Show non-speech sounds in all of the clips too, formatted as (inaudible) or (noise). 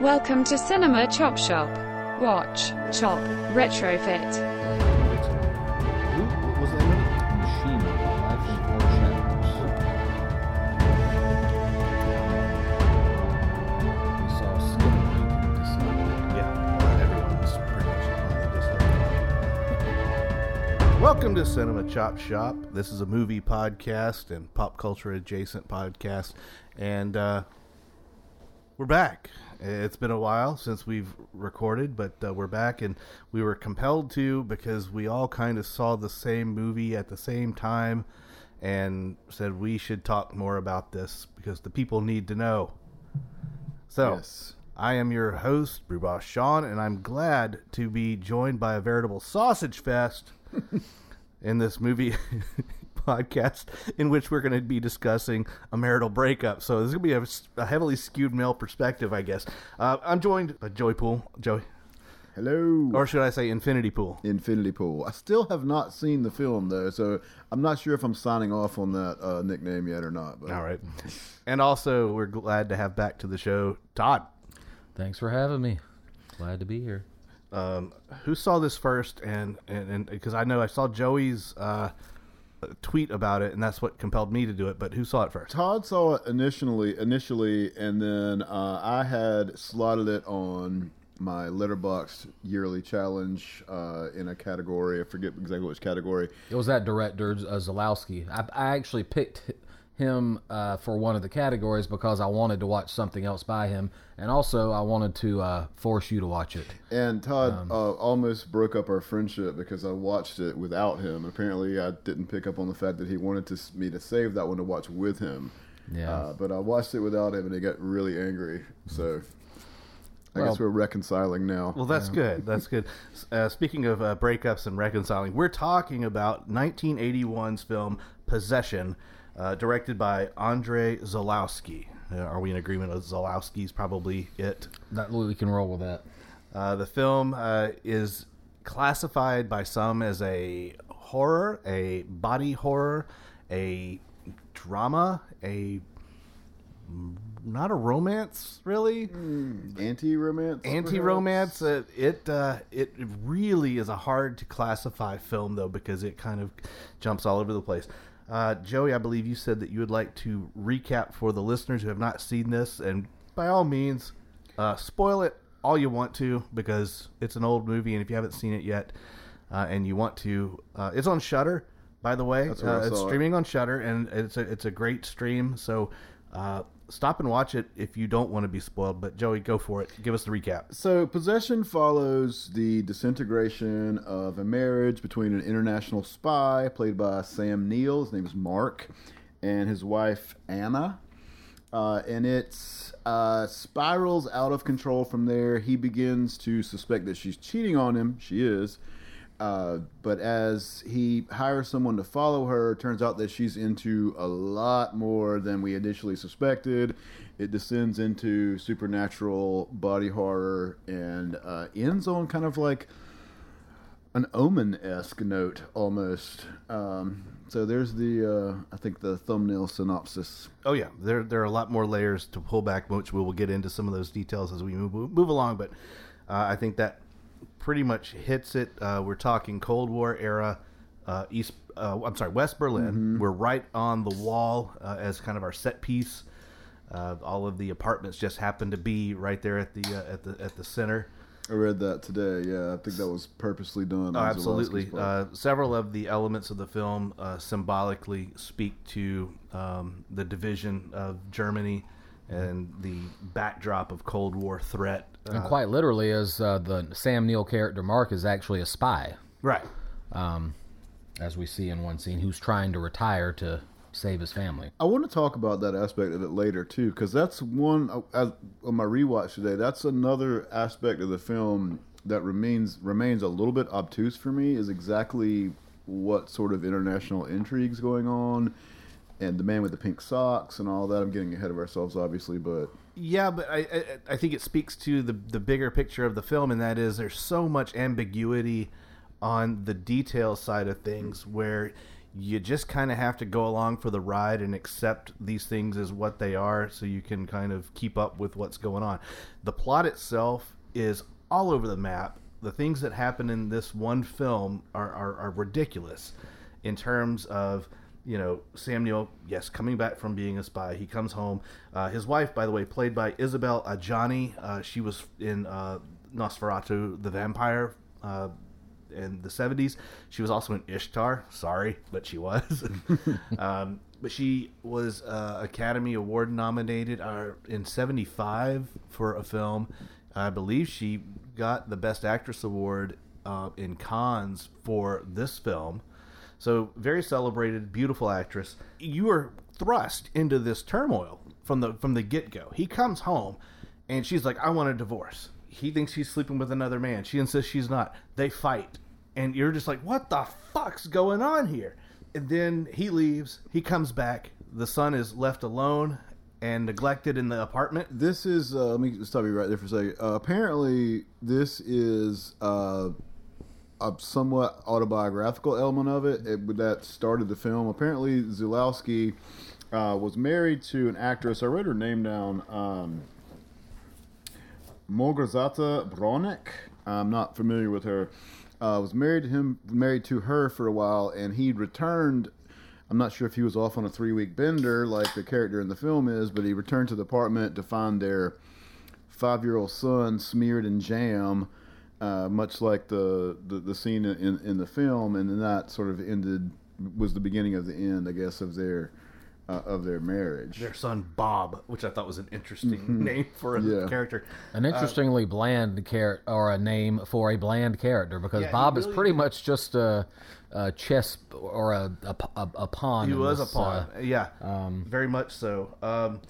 Welcome to Cinema Chop Shop. Watch, chop, retrofit. Welcome to Cinema Chop Shop. This is a movie podcast and pop culture adjacent podcast, and uh, we're back. It's been a while since we've recorded, but uh, we're back, and we were compelled to because we all kind of saw the same movie at the same time, and said we should talk more about this because the people need to know. So. Yes. I am your host, Brewboss Sean, and I'm glad to be joined by a veritable sausage fest (laughs) in this movie (laughs) podcast in which we're going to be discussing a marital breakup. So this is going to be a, a heavily skewed male perspective, I guess. Uh, I'm joined by Joey Pool. Joey. Hello. Or should I say Infinity Pool? Infinity Pool. I still have not seen the film though, so I'm not sure if I'm signing off on that uh, nickname yet or not. But All right. And also, we're glad to have back to the show Todd. Thanks for having me. Glad to be here. um, who saw this first and and because I know I saw Joey's uh, tweet about it and that's what compelled me to do it but who saw it first Todd saw it initially, initially, and then uh, I had slotted it on my Letterboxd yearly challenge uh, in a category. I forget exactly which category. It was that director, uh, Zalowski. I, I actually picked h- him uh, for one of the categories because I wanted to watch something else by him, and also I wanted to uh, force you to watch it. And Todd uh, almost broke up our friendship because I watched it without him. Apparently, I didn't pick up on the fact that he wanted to, me to save that one to watch with him. Yeah. Uh, but I watched it without him, and he got really angry. So I Well- guess we're reconciling now. well that's good that's good uh, speaking of uh, breakups and reconciling we're talking about 1981's film Possession uh, directed by Andre Zalowski uh, are we in agreement that Zalowski's probably it That we can roll with that. Uh, the film uh, is classified by some as a horror, a body horror, a drama, a not a romance really, Anti-romance. anti-romance. Uh, it uh, it really is a hard to classify film though because it kind of jumps all over the place. Uh, Joey, I believe you said that you would like to recap for the listeners who have not seen this, and by all means, uh, spoil it all you want to because it's an old movie, and if you haven't seen it yet, uh, and you want to, uh, it's on Shudder, by the way. Uh, it's saw it. streaming on Shudder, and it's a it's a great stream. So. Stop and watch it if you don't want to be spoiled. But Joey, go for it. Give us the recap. So, Possession follows the disintegration of a marriage between an international spy played by Sam Neill. His name is Mark, and his wife Anna. Uh, and it uh, spirals out of control from there. He begins to suspect that she's cheating on him. She is. Uh, but as he hires someone to follow her, turns out that she's into a lot more than we initially suspected. It descends into supernatural body horror and uh, ends on kind of like an omen esque note almost. Um, so there's the, uh, I think, the thumbnail synopsis. Oh yeah, there there are a lot more layers to pull back, which we will get into some of those details as we move move along. But uh, I think that pretty much hits it. Uh, we're talking Cold War era, uh, East. Uh, I'm sorry, West Berlin. We're right on the wall uh, as kind of our set piece. Uh, all of the apartments just happen to be right there at the uh, at the at the center. I read that today. Yeah, I think that was purposely done. Oh, absolutely. Uh, several of the elements of the film uh, symbolically speak to um, the division of Germany and the backdrop of Cold War threat. and Uh, quite literally, as uh, the Sam Neill character Mark is actually a spy, right. um, as we see in one scene, who's trying to retire to save his family. I want to talk about that aspect of it later too, because that's one uh, as, on my rewatch today. That's another aspect of the film that remains remains a little bit obtuse for me. Is exactly what sort of international intrigues going on, and the man with the pink socks and all that. I'm getting ahead of ourselves, obviously, but Yeah, but I, I I think it speaks to the the bigger picture of the film, and that is there's so much ambiguity on the detail side of things mm. where you just kind of have to go along for the ride and accept these things as what they are so you can kind of keep up with what's going on. The plot itself is all over the map. The things that happen in this one film are, are, are ridiculous in terms of you know Sam Neill, yes, coming back from being a spy. He comes home. Uh, his wife, by the way, played by Isabelle Adjani. Uh, she was in uh, Nosferatu, the vampire. Uh, in the 70s. She was also in Ishtar. Sorry, but she was. (laughs) um, but she was uh, Academy Award nominated uh, in 75 for a film. I believe she got the Best Actress Award in Cannes for this film. So, very celebrated, beautiful actress. You are thrust into this turmoil from the from the get go. He comes home, and she's like, "I want a divorce." He thinks he's sleeping with another man. She insists she's not. They fight, and you're just like, "What the fuck's going on here?" And then he leaves. He comes back. The son is left alone and neglected in the apartment. This is uh, let me stop you right there for a second. Uh, apparently, this is uh, a somewhat autobiographical element of it, it that started the film. Apparently, Zulowski uh, was married to an actress. I wrote her name down. Um, Małgorzata Braunek. I'm not familiar with her. Uh, was married to him, married to her for a while, and he returned. I'm not sure if he was off on a three week bender like the character in the film is, but he returned to the apartment to find their five year old son smeared in jam, uh, much like the, the, the scene in, in the film, and then that sort of ended was the beginning of the end, I guess, of their uh, of their marriage. Their son Bob, which I thought was an interesting name for a Yeah. character. An interestingly bland character, or a name for a bland character, because Yeah, he Bob is really- pretty much just a, a chess or a a, a, a pawn. He in was a pawn. uh, yeah, very much so. Um,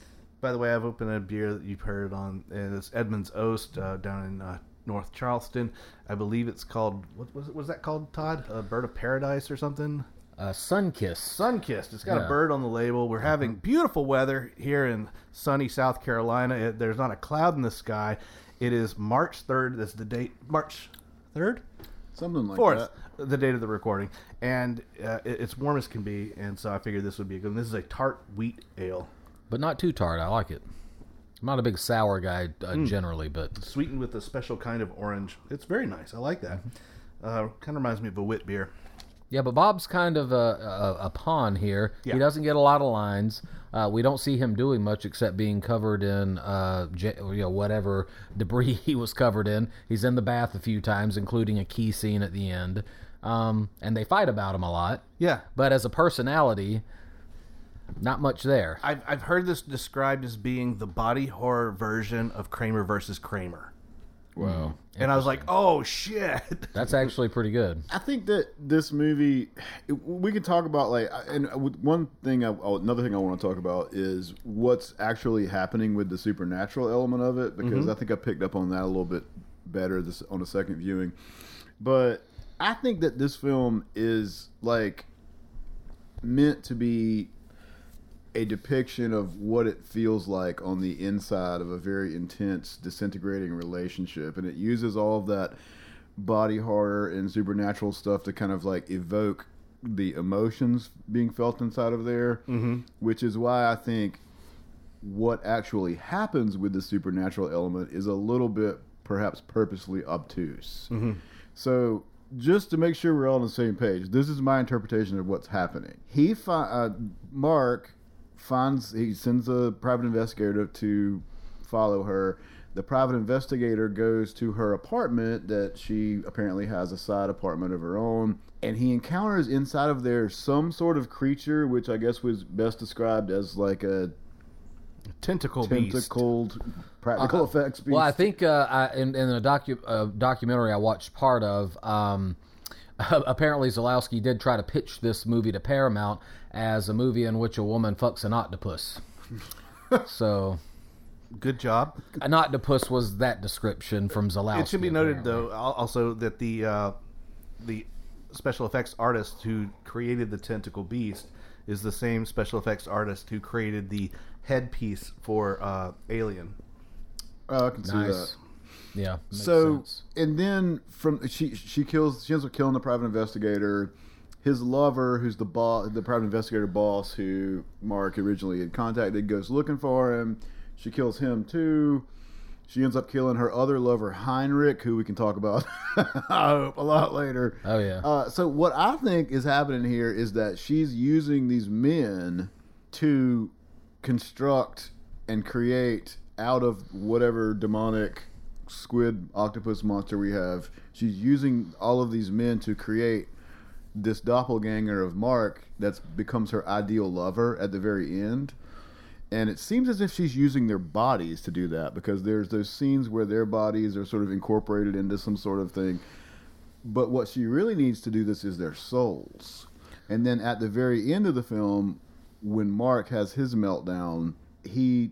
by the way, I've opened a beer that you've heard on. And it's Edmund's Oast uh, down in uh, North Charleston. I believe it's called what was it? Was that called Todd? A bird of paradise or something? uh, Sunkiss. Sunkissed. It's got a bird on the label. We're having beautiful weather here in sunny South Carolina. It, there's not a cloud in the sky. It is March 3rd. That's the date. March 3rd? Something like Fourth, that. the date of the recording, and uh, it, it's warm as can be, and so I figured this would be a good. one. This is a tart wheat ale, but not too tart. I like it. I'm not a big sour guy uh, Hmm. generally, but sweetened with a special kind of orange. It's very nice. I like that. Uh, kind of reminds me of a wit beer. yeah. But Bob's kind of a, a, a pawn here. Yeah. He doesn't get a lot of lines. Uh, we don't see him doing much except being covered in uh, j- you know whatever debris (laughs) he was covered in. He's in the bath a few times, including a key scene at the end. Um, and they fight about him a lot. Yeah, But as a personality, not much there. I've I've heard this described as being the body horror version of Kramer versus Kramer, Wow. Hmm. and I was like, oh shit. (laughs) That's actually pretty good. I think that this movie, it- we can talk about like, and one thing, I, oh, another thing I want to talk about is what's actually happening with the supernatural element of it, because mm-hmm. I think I picked up on that a little bit better this on a second viewing. But I think that this film is like meant to be a depiction of what it feels like on the inside of a very intense disintegrating relationship and it uses all of that body horror and supernatural stuff to kind of like evoke the emotions being felt inside of there mm-hmm. which is why i think what actually happens with the supernatural element is a little bit perhaps purposely obtuse so just to make sure we're all on the same page, this is my interpretation of what's happening. He fi- uh, Mark finds he sends a private investigator to follow her. The private investigator goes to her apartment that she apparently has a side apartment of her own, and he encounters inside of there some sort of creature, which I guess was best described as like a Tentacle beast. tentacled practical effects beast. Well, I think uh, I, in, in a docu- uh, documentary I watched part of, um, (laughs) apparently Zalowski did try to pitch this movie to Paramount as a movie in which a woman fucks an octopus. (laughs) so, Good job. an octopus was that description from Zalowski. It should be noted, apparently. though, also that the uh, the special effects artist who created the tentacle beast is the same special effects artist who created the headpiece for uh, Alien. Oh, I can see that. Yeah. makes so sense. and then from she she kills she ends up killing the private investigator his lover, who's the boss, the private investigator boss, who Mark originally had contacted, goes looking for him. She kills him too. She ends up killing her other lover, Heinrich, who we can talk about, (laughs) I hope, a lot later. Oh, yeah. Uh, so what I think is happening here is that she's using these men to construct and create out of whatever demonic squid octopus monster we have. She's using all of these men to create this doppelganger of Mark that becomes her ideal lover at the very end. And it seems as if she's using their bodies to do that because there's those scenes where their bodies are sort of incorporated into some sort of thing. But what she really needs to do this is their souls. And then at the very end of the film, when Mark has his meltdown, he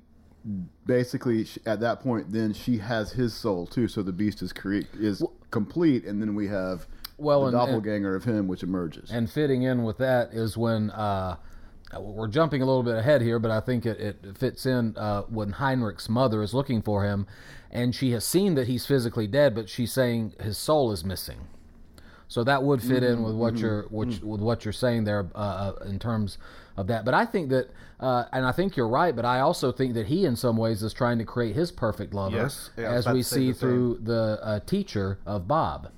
basically at that point then she has his soul too. So the beast is cre- is complete, and then we have Well, the and- and- doppelganger of him, which emerges. And fitting in with that is when uh, we're jumping a little bit ahead here, but I think it, it fits in uh, when Heinrich's mother is looking for him, and she has seen that he's physically dead, but she's saying his soul is missing. So that would fit in with what you're which, with what you're saying there uh, uh, in terms of that. But I think that, uh, and I think you're right. But I also think that he, in some ways, is trying to create his perfect lover, Yes. Yeah, as we see the through the uh, teacher of Bob,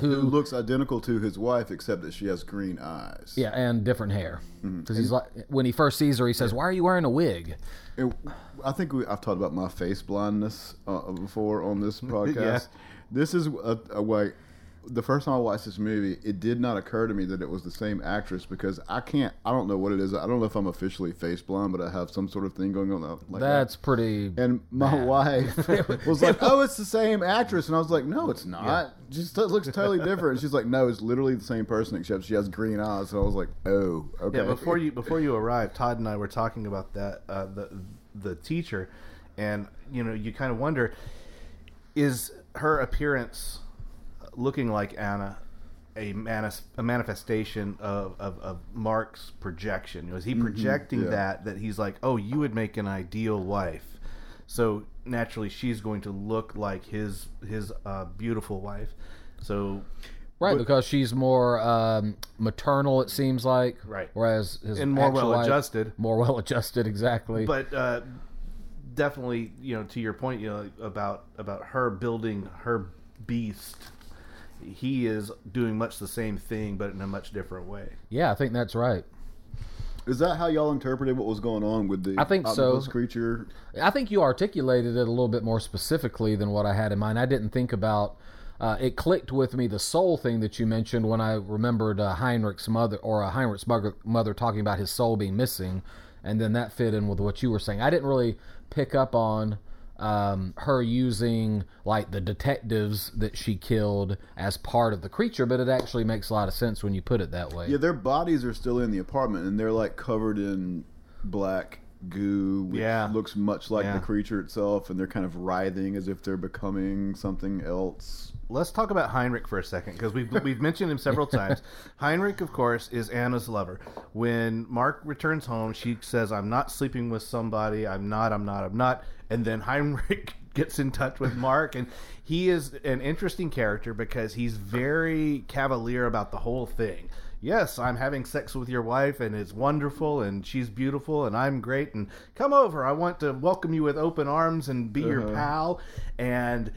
who looks identical to his wife, except that she has green eyes. Yeah, and different hair. Because he's like, when he first sees her, he says, "Why are you wearing a wig?" It, I think we, I've talked about my face blindness uh, before on this (laughs) podcast. This is a, a way. The first time I watched this movie, it did not occur to me that it was the same actress because I can't. I don't know what it is. I don't know if I'm officially face blind, but I have some sort of thing going on like that. That's pretty. And my wife (laughs) was like, "Oh, it's the same actress," and I was like, "No, it's not. Just it looks totally different." And she's like, "No, it's literally the same person except she has green eyes." And I was like, "Oh, okay." Yeah, before you before you arrived, Todd and I were talking about that uh, the the teacher, and you know you kind of wonder, is her appearance looking like Anna a manis- a manifestation of, of, of Mark's projection? Was he projecting yeah. that that he's like, oh, you would make an ideal wife, so naturally she's going to look like his his uh, beautiful wife, so. Right, because she's more um, maternal, it seems like. Right. Whereas his And more well-adjusted. More well adjusted, (laughs) exactly. but uh, definitely, you know, to your point, you know, about about her building her beast, he is doing much the same thing, but in a much different way. yeah, I think that's right. Is that how y'all interpreted what was going on with the I think so. creature? I think you articulated it a little bit more specifically than what I had in mind. I didn't think about. Uh, it clicked with me the soul thing that you mentioned when I remembered uh, Heinrich's mother or uh, Heinrich's mother, mother talking about his soul being missing, and then that fit in with what you were saying. I didn't really pick up on um, her using like the detectives that she killed as part of the creature, but it actually makes a lot of sense when you put it that way. Yeah, their bodies are still in the apartment, and they're like covered in black goo, which Yeah. looks much like Yeah. the creature itself, and they're kind of writhing as if they're becoming something else. Let's talk about Heinrich for a second because we've we've mentioned him several (laughs) times. Heinrich, of course, is Anna's lover. When Mark returns home, she says, "I'm not sleeping with somebody. I'm not. I'm not. I'm not." And then Heinrich (laughs) gets in touch with Mark, and he is an interesting character because he's very cavalier about the whole thing. Yes, I'm having sex with your wife, and it's wonderful, and she's beautiful, and I'm great, and come over. I want to welcome you with open arms and be your pal. And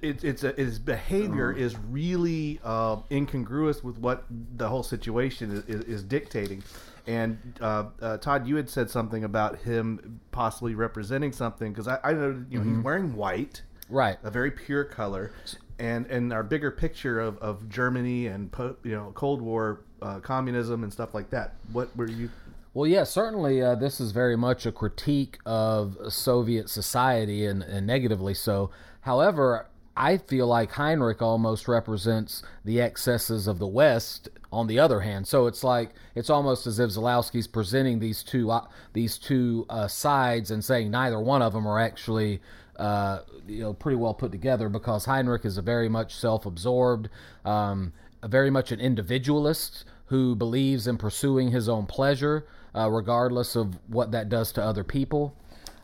it, it's a, his behavior is really uh, incongruous with what the whole situation is, is, is dictating. And uh, uh, Todd, you had said something about him possibly representing something because I, I know you know he's wearing white, Right. a very pure color, and and our bigger picture of, of Germany and po- you know Cold War uh, communism and stuff like that. What were you? Well, yeah, certainly uh, this is very much a critique of Soviet society and, and negatively so. However, I feel like Heinrich almost represents the excesses of the West on the other hand. So it's like it's almost as if Zalowski's presenting these two uh, these two uh, sides and saying neither one of them are actually uh, you know pretty well put together because Heinrich is a very much self-absorbed, um, very much an individualist who believes in pursuing his own pleasure, uh, regardless of what that does to other people.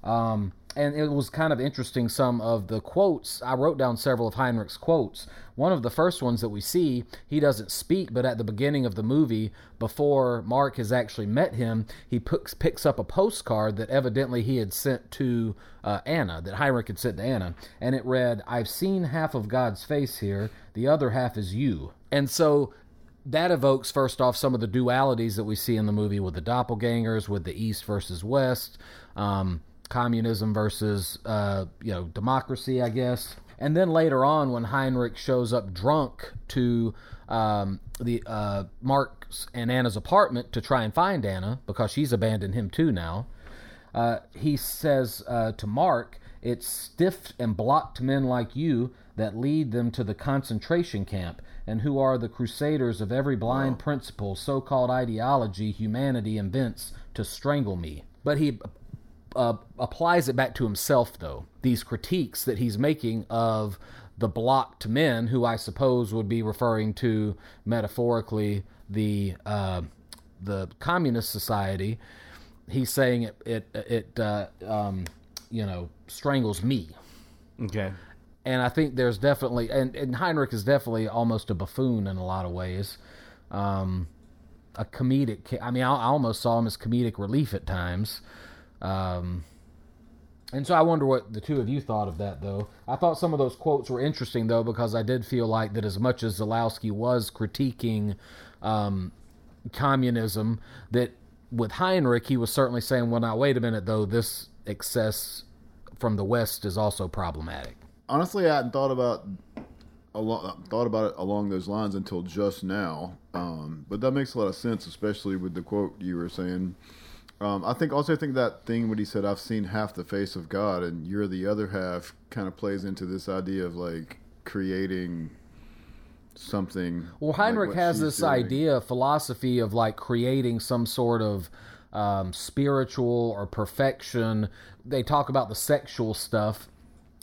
Um, and it was kind of interesting. Some of the quotes I wrote down several of Heinrich's quotes. One of the first ones that we see, he doesn't speak, but at the beginning of the movie, before Mark has actually met him, he picks picks up a postcard that evidently he had sent to uh, Anna, that Heinrich had sent to Anna, and it read, "I've seen half of God's face here; the other half is you." And so that evokes first off some of the dualities that we see in the movie with the doppelgangers, with the East versus West, um, communism versus uh, you know democracy, I guess. And then later on, when Heinrich shows up drunk to um, the uh, Mark's and Anna's apartment to try and find Anna because she's abandoned him too now, uh, he says uh, to Mark, "It's stiff and blocked men like you that lead them to the concentration camp, and who are the crusaders of every blind principle, so-called ideology humanity invents to strangle me." But he uh, applies it back to himself, though. These critiques that he's making of the blocked men, who I suppose would be referring to metaphorically the uh, the communist society. He's saying it it it uh, um, you know strangles me, Okay. and I think there's definitely and, and Heinrich is definitely almost a buffoon in a lot of ways. Um, a comedic. I mean, I, I almost saw him as comedic relief at times. Um, and so I wonder what the two of you thought of that, though. I thought some of those quotes were interesting, though, because I did feel like that as much as Zalowski was critiquing um, communism, that with Heinrich, he was certainly saying, well, now, wait a minute, though, this excess from the West is also problematic. honestly, I hadn't thought about. Thought about it along those lines until just now. Um, but that makes a lot of sense, especially with the quote you were saying. Um, I think also I think that thing when he said, "I've seen half the face of God, and you're the other half," kind of plays into this idea of like creating something. Well, Heinrich what has this doing. idea, philosophy of like creating some sort of um, spiritual or perfection. They talk about the sexual stuff.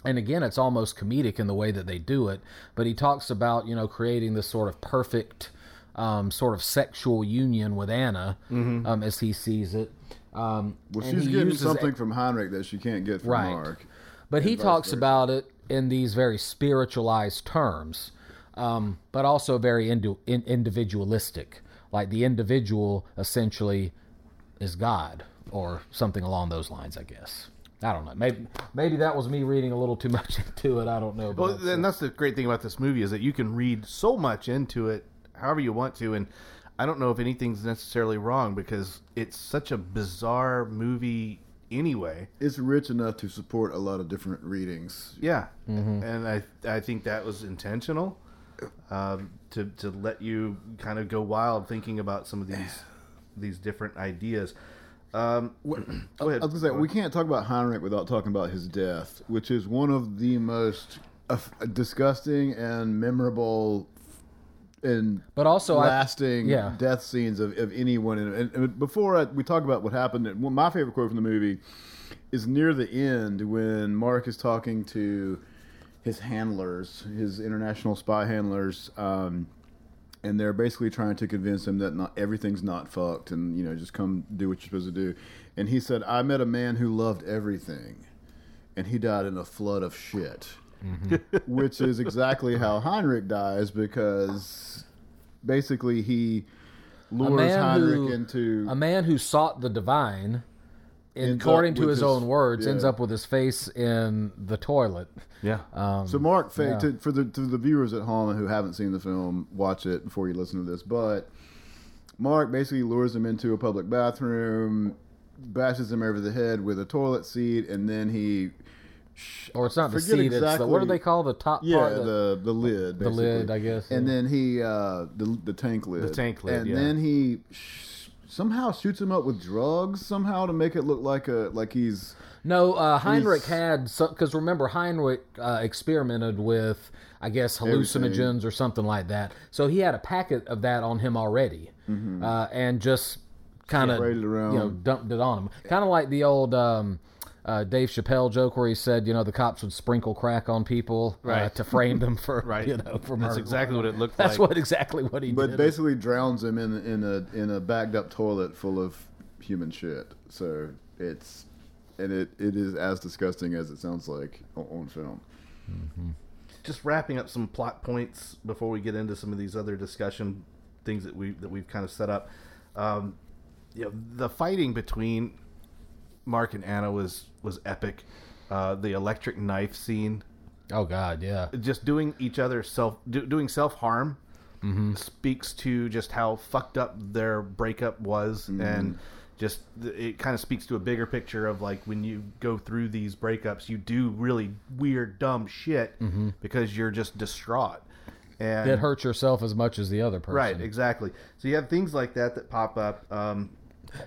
And again, it's almost comedic in the way that they do it. But he talks about, you know, creating this sort of perfect um, sort of sexual union with Anna, um, as he sees it. Um, Well, she's getting uses something from Heinrich that she can't get from Right. Mark. but he talks versa. about it in these very spiritualized terms, um, but also very indi- in- individualistic. Like the individual essentially is God, or something along those lines, I guess. I don't know. Maybe maybe that was me reading a little too (laughs) much into it. I don't know. But Well, that's, and that's the great thing about this movie is that you can read so much into it, however you want to, and I don't know if anything's necessarily wrong because it's such a bizarre movie anyway. It's rich enough to support a lot of different readings. Yeah, and I I think that was intentional um, to to let you kind of go wild thinking about some of these (sighs) these different ideas. Um, (clears throat) go ahead. I was gonna say we can't talk about Heinrich without talking about his death, which is one of the most uh, disgusting and memorable and But also, I- lasting yeah. death scenes of, of anyone. And, and, before I, we talk about what happened, one- my favorite quote from the movie is near the end when Mark is talking to his handlers, his international spy handlers. Um, and they're basically trying to convince him that not everything's not fucked and you know just come do what you're supposed to do and he said i met a man who loved everything and he died in a flood of shit which is exactly how heinrich dies because basically he lures heinrich who into a man who sought the divine, according to his, his- own words, ends up with his face in the toilet. yeah, Um, So Mark, fa- yeah. to, for the to the viewers at home who haven't seen the film, watch it before you listen to this. But Mark basically lures him into a public bathroom, bashes him over the head with a toilet seat, and then he, or it's not the seat. It's the, what do they call the top yeah, part? the the lid, the lid, I guess. and yeah. then he uh, the the tank lid, The tank lid, and yeah. then he sh- somehow shoots him up with drugs somehow to make it look like a like he's No, uh, Heinrich He's- had because remember Heinrich uh, experimented with I guess hallucinogens Everything. or something like that. So he had a packet of that on him already, uh, and just kind of you know dumped it on him. Kind of like the old um, uh, Dave Chappelle joke where he said you know the cops would sprinkle crack on people uh, to frame them for (laughs) Right. you know for that's exactly what it looked That's like. That's what exactly what he but did. But basically drowns him in in a in a bagged up toilet full of human shit. So it's and it, it is as disgusting as it sounds like on, on film. just wrapping up some plot points before we get into some of these other discussion things that we that we've kind of set up. Um, you know, the fighting between Mark and Anna was was epic. Uh, the electric knife scene, Oh God, yeah. just doing each other self do, doing self harm, mm-hmm. speaks to just how fucked up their breakup was, and just it kind of speaks to a bigger picture of like when you go through these breakups, you do really weird, dumb shit because you're just distraught. And It hurts yourself as much as the other person. Right, exactly. So you have things like that that pop up. Um,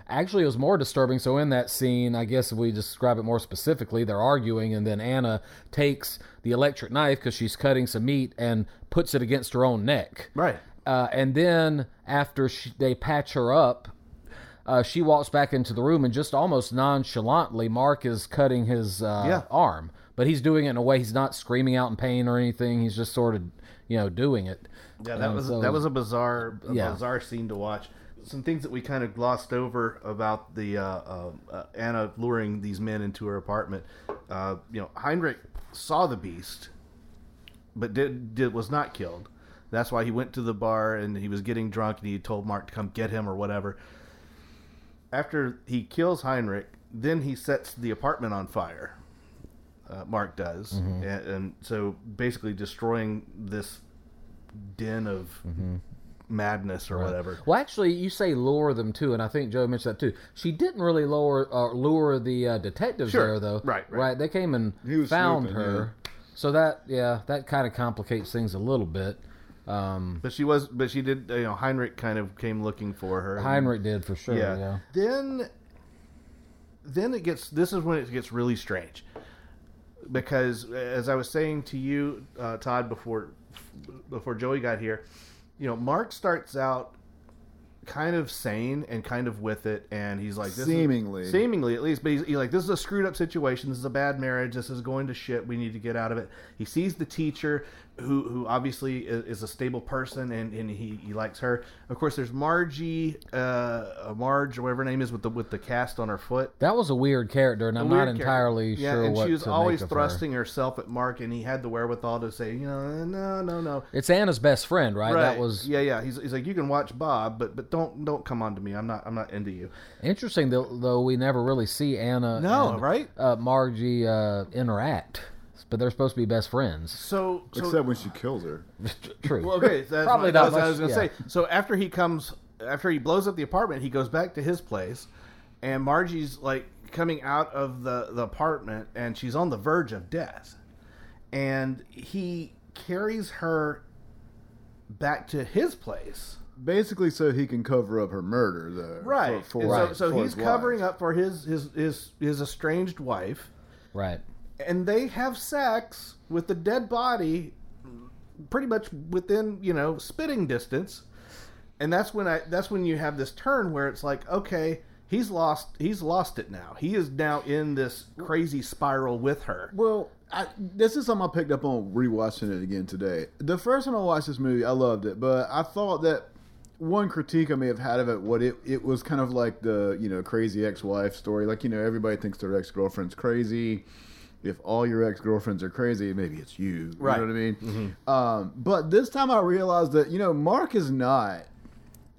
Actually, it was more disturbing. So in that scene, I guess if we describe it more specifically, they're arguing, and then Anna takes the electric knife because she's cutting some meat and puts it against her own neck. right. Uh, and then after she, they patch her up, uh, she walks back into the room and just almost nonchalantly, Mark is cutting his uh, Yeah. arm, but he's doing it in a way he's not screaming out in pain or anything. He's just sort of, you know, doing it. Yeah, that And was so- that was a bizarre, a Yeah. bizarre scene to watch. Some things that we kind of glossed over about the uh, uh, uh, Anna luring these men into her apartment. Uh, you know, Heinrich saw the beast, but did, did was not killed. That's why he went to the bar and he was getting drunk and he told Mark to come get him or whatever. After he kills Heinrich, then he sets the apartment on fire. Uh, Mark does, and, and so basically destroying this den of madness or whatever. Well, actually, you say lure them too, and I think Joe mentioned that too. She didn't really lure uh, lure the uh, detectives Sure. there, though. Right, right. They came and found snooping, her. So that, yeah, that kind of complicates things a little bit. Um, But she was, but she did. You know, Heinrich kind of came looking for her. Heinrich did for sure. yeah. Yeah. Then, then it gets. This is when it gets really strange, because as I was saying to you, uh, Todd, before before Joey got here, you know, Mark starts out kind of sane and kind of with it, and he's like, this is- Seemingly. seemingly at least, but he's, he's like, this is a screwed up situation. This is a bad marriage. This is going to shit. We need to get out of it. He sees the teacher, who who obviously is, is a stable person, and, and he, he likes her. Of course, there's Margie, uh, Marge, or whatever her name is, with the with the cast on her foot. That was a weird character, and I'm Weird not character. entirely yeah, sure and what she was always her. thrusting herself at Mark, and he had the wherewithal to say, you know, no, no, no. It's Anna's best friend, right? Right. That was yeah, yeah. He's, he's like, you can watch Bob, but but don't don't come on to me. I'm not I'm not into you. interesting. Though, though we never really see Anna No, and, right? uh, Margie uh, interact, but they're supposed to be best friends. So, so Except when she kills her. (laughs) True. Well, okay, so that's Probably what, not that's what I was going to yeah. say. So after he comes, after he blows up the apartment, he goes back to his place, and Margie's like coming out of the the apartment, and she's on the verge of death, and he carries her back to his place. Basically, so he can cover up her murder, though. Right. For, for, so so for he's covering wife. up for his his his his estranged wife. Right. And they have sex with the dead body pretty much within you know spitting distance and that's when i that's when you have this turn where it's like okay he's lost he's lost it now he is now in this crazy spiral with her Well, I, this is something I picked up on rewatching it again today. The first time I watched this movie, I loved it, but I thought that one critique I may have had of it, what it it was kind of like the you know crazy ex-wife story. Like you know everybody thinks their ex-girlfriend's crazy. If all your ex-girlfriends are crazy, maybe it's you. Right. You know what I mean? Um, but this time I realized that you know Mark is not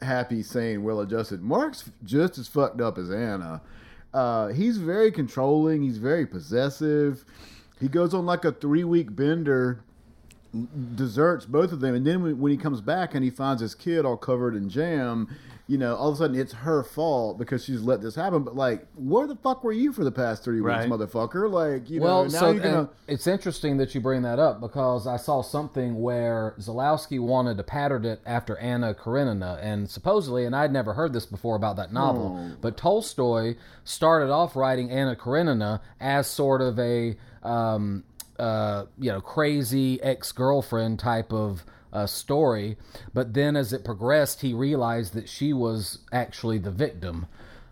happy, sane, well-adjusted. Mark's just as fucked up as Anna. Uh, he's very controlling. He's very possessive. He goes on like a three-week bender, deserts both of them, and then when, when he comes back and he finds his kid all covered in jam, you know, all of a sudden it's her fault because she's let this happen. But like, where the fuck were you for the past three Right. weeks, motherfucker? Like, you know, Well, now so you're gonna. it's interesting that you bring that up because I saw something where Zalowski wanted to pattern it after Anna Karenina, and supposedly, and I'd never heard this before about that novel, Oh. but Tolstoy started off writing Anna Karenina as sort of a um, uh, you know crazy ex girlfriend type of. Uh, story, but then as it progressed, he realized that she was actually the victim,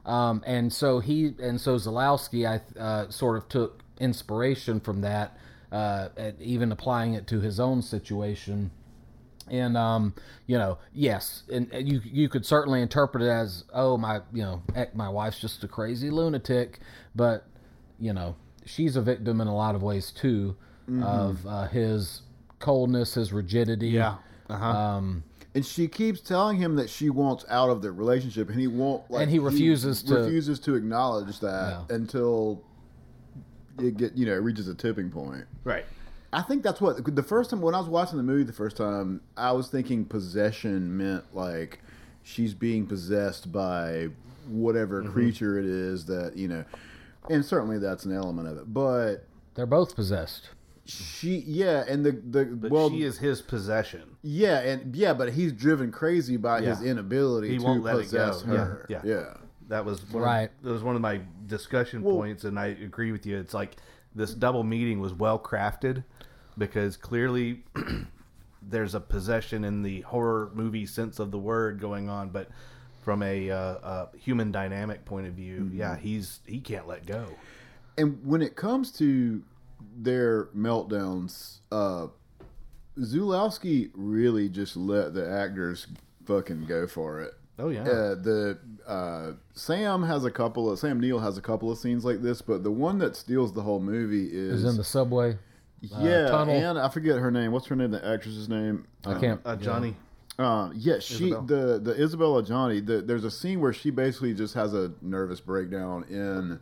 um, and so he and so Zalowski, I uh, sort of took inspiration from that, uh, even applying it to his own situation. And um, you know, yes, and you you could certainly interpret it as, oh my, you know, my wife's just a crazy lunatic, but you know, she's a victim in a lot of ways too of uh, his coldness, his rigidity. Yeah. Uh-huh. Um, And she keeps telling him that she wants out of the relationship, and he won't. Like, And he refuses to- refuses to acknowledge that Yeah. until it get you know it reaches a tipping point. right. I think that's what the first time when I was watching the movie the first time, I was thinking possession meant like she's being possessed by whatever Mm-hmm. creature it is that you know, and certainly that's an element of it. But they're both possessed. she, yeah, and the the But well, she is his possession. yeah, and yeah, but he's driven crazy by his inability He to won't let it possess go. Yeah, her. yeah. yeah. That was one Right. Of, that was one of my discussion Well- points, and I agree with you. It's like this double meeting was well crafted because clearly (clears throat) there's a possession in the horror movie sense of the word going on, but from a uh, uh, human dynamic point of view, Mm-hmm. yeah, he's he can't let go. And when it comes to their meltdowns, uh, Zulowski really just let the actors fucking go for it. Oh yeah, Uh, the uh, Sam has a couple of Sam Neill has a couple of scenes like this, but the one that steals the whole movie is Is in the subway. yeah, tunnel. and I forget her name. What's her name? The actress's name? I can't. uh, Johnny. Uh, yeah, she Isabel. the the Isabella Johnny. The, there's a scene where she basically just has a nervous breakdown in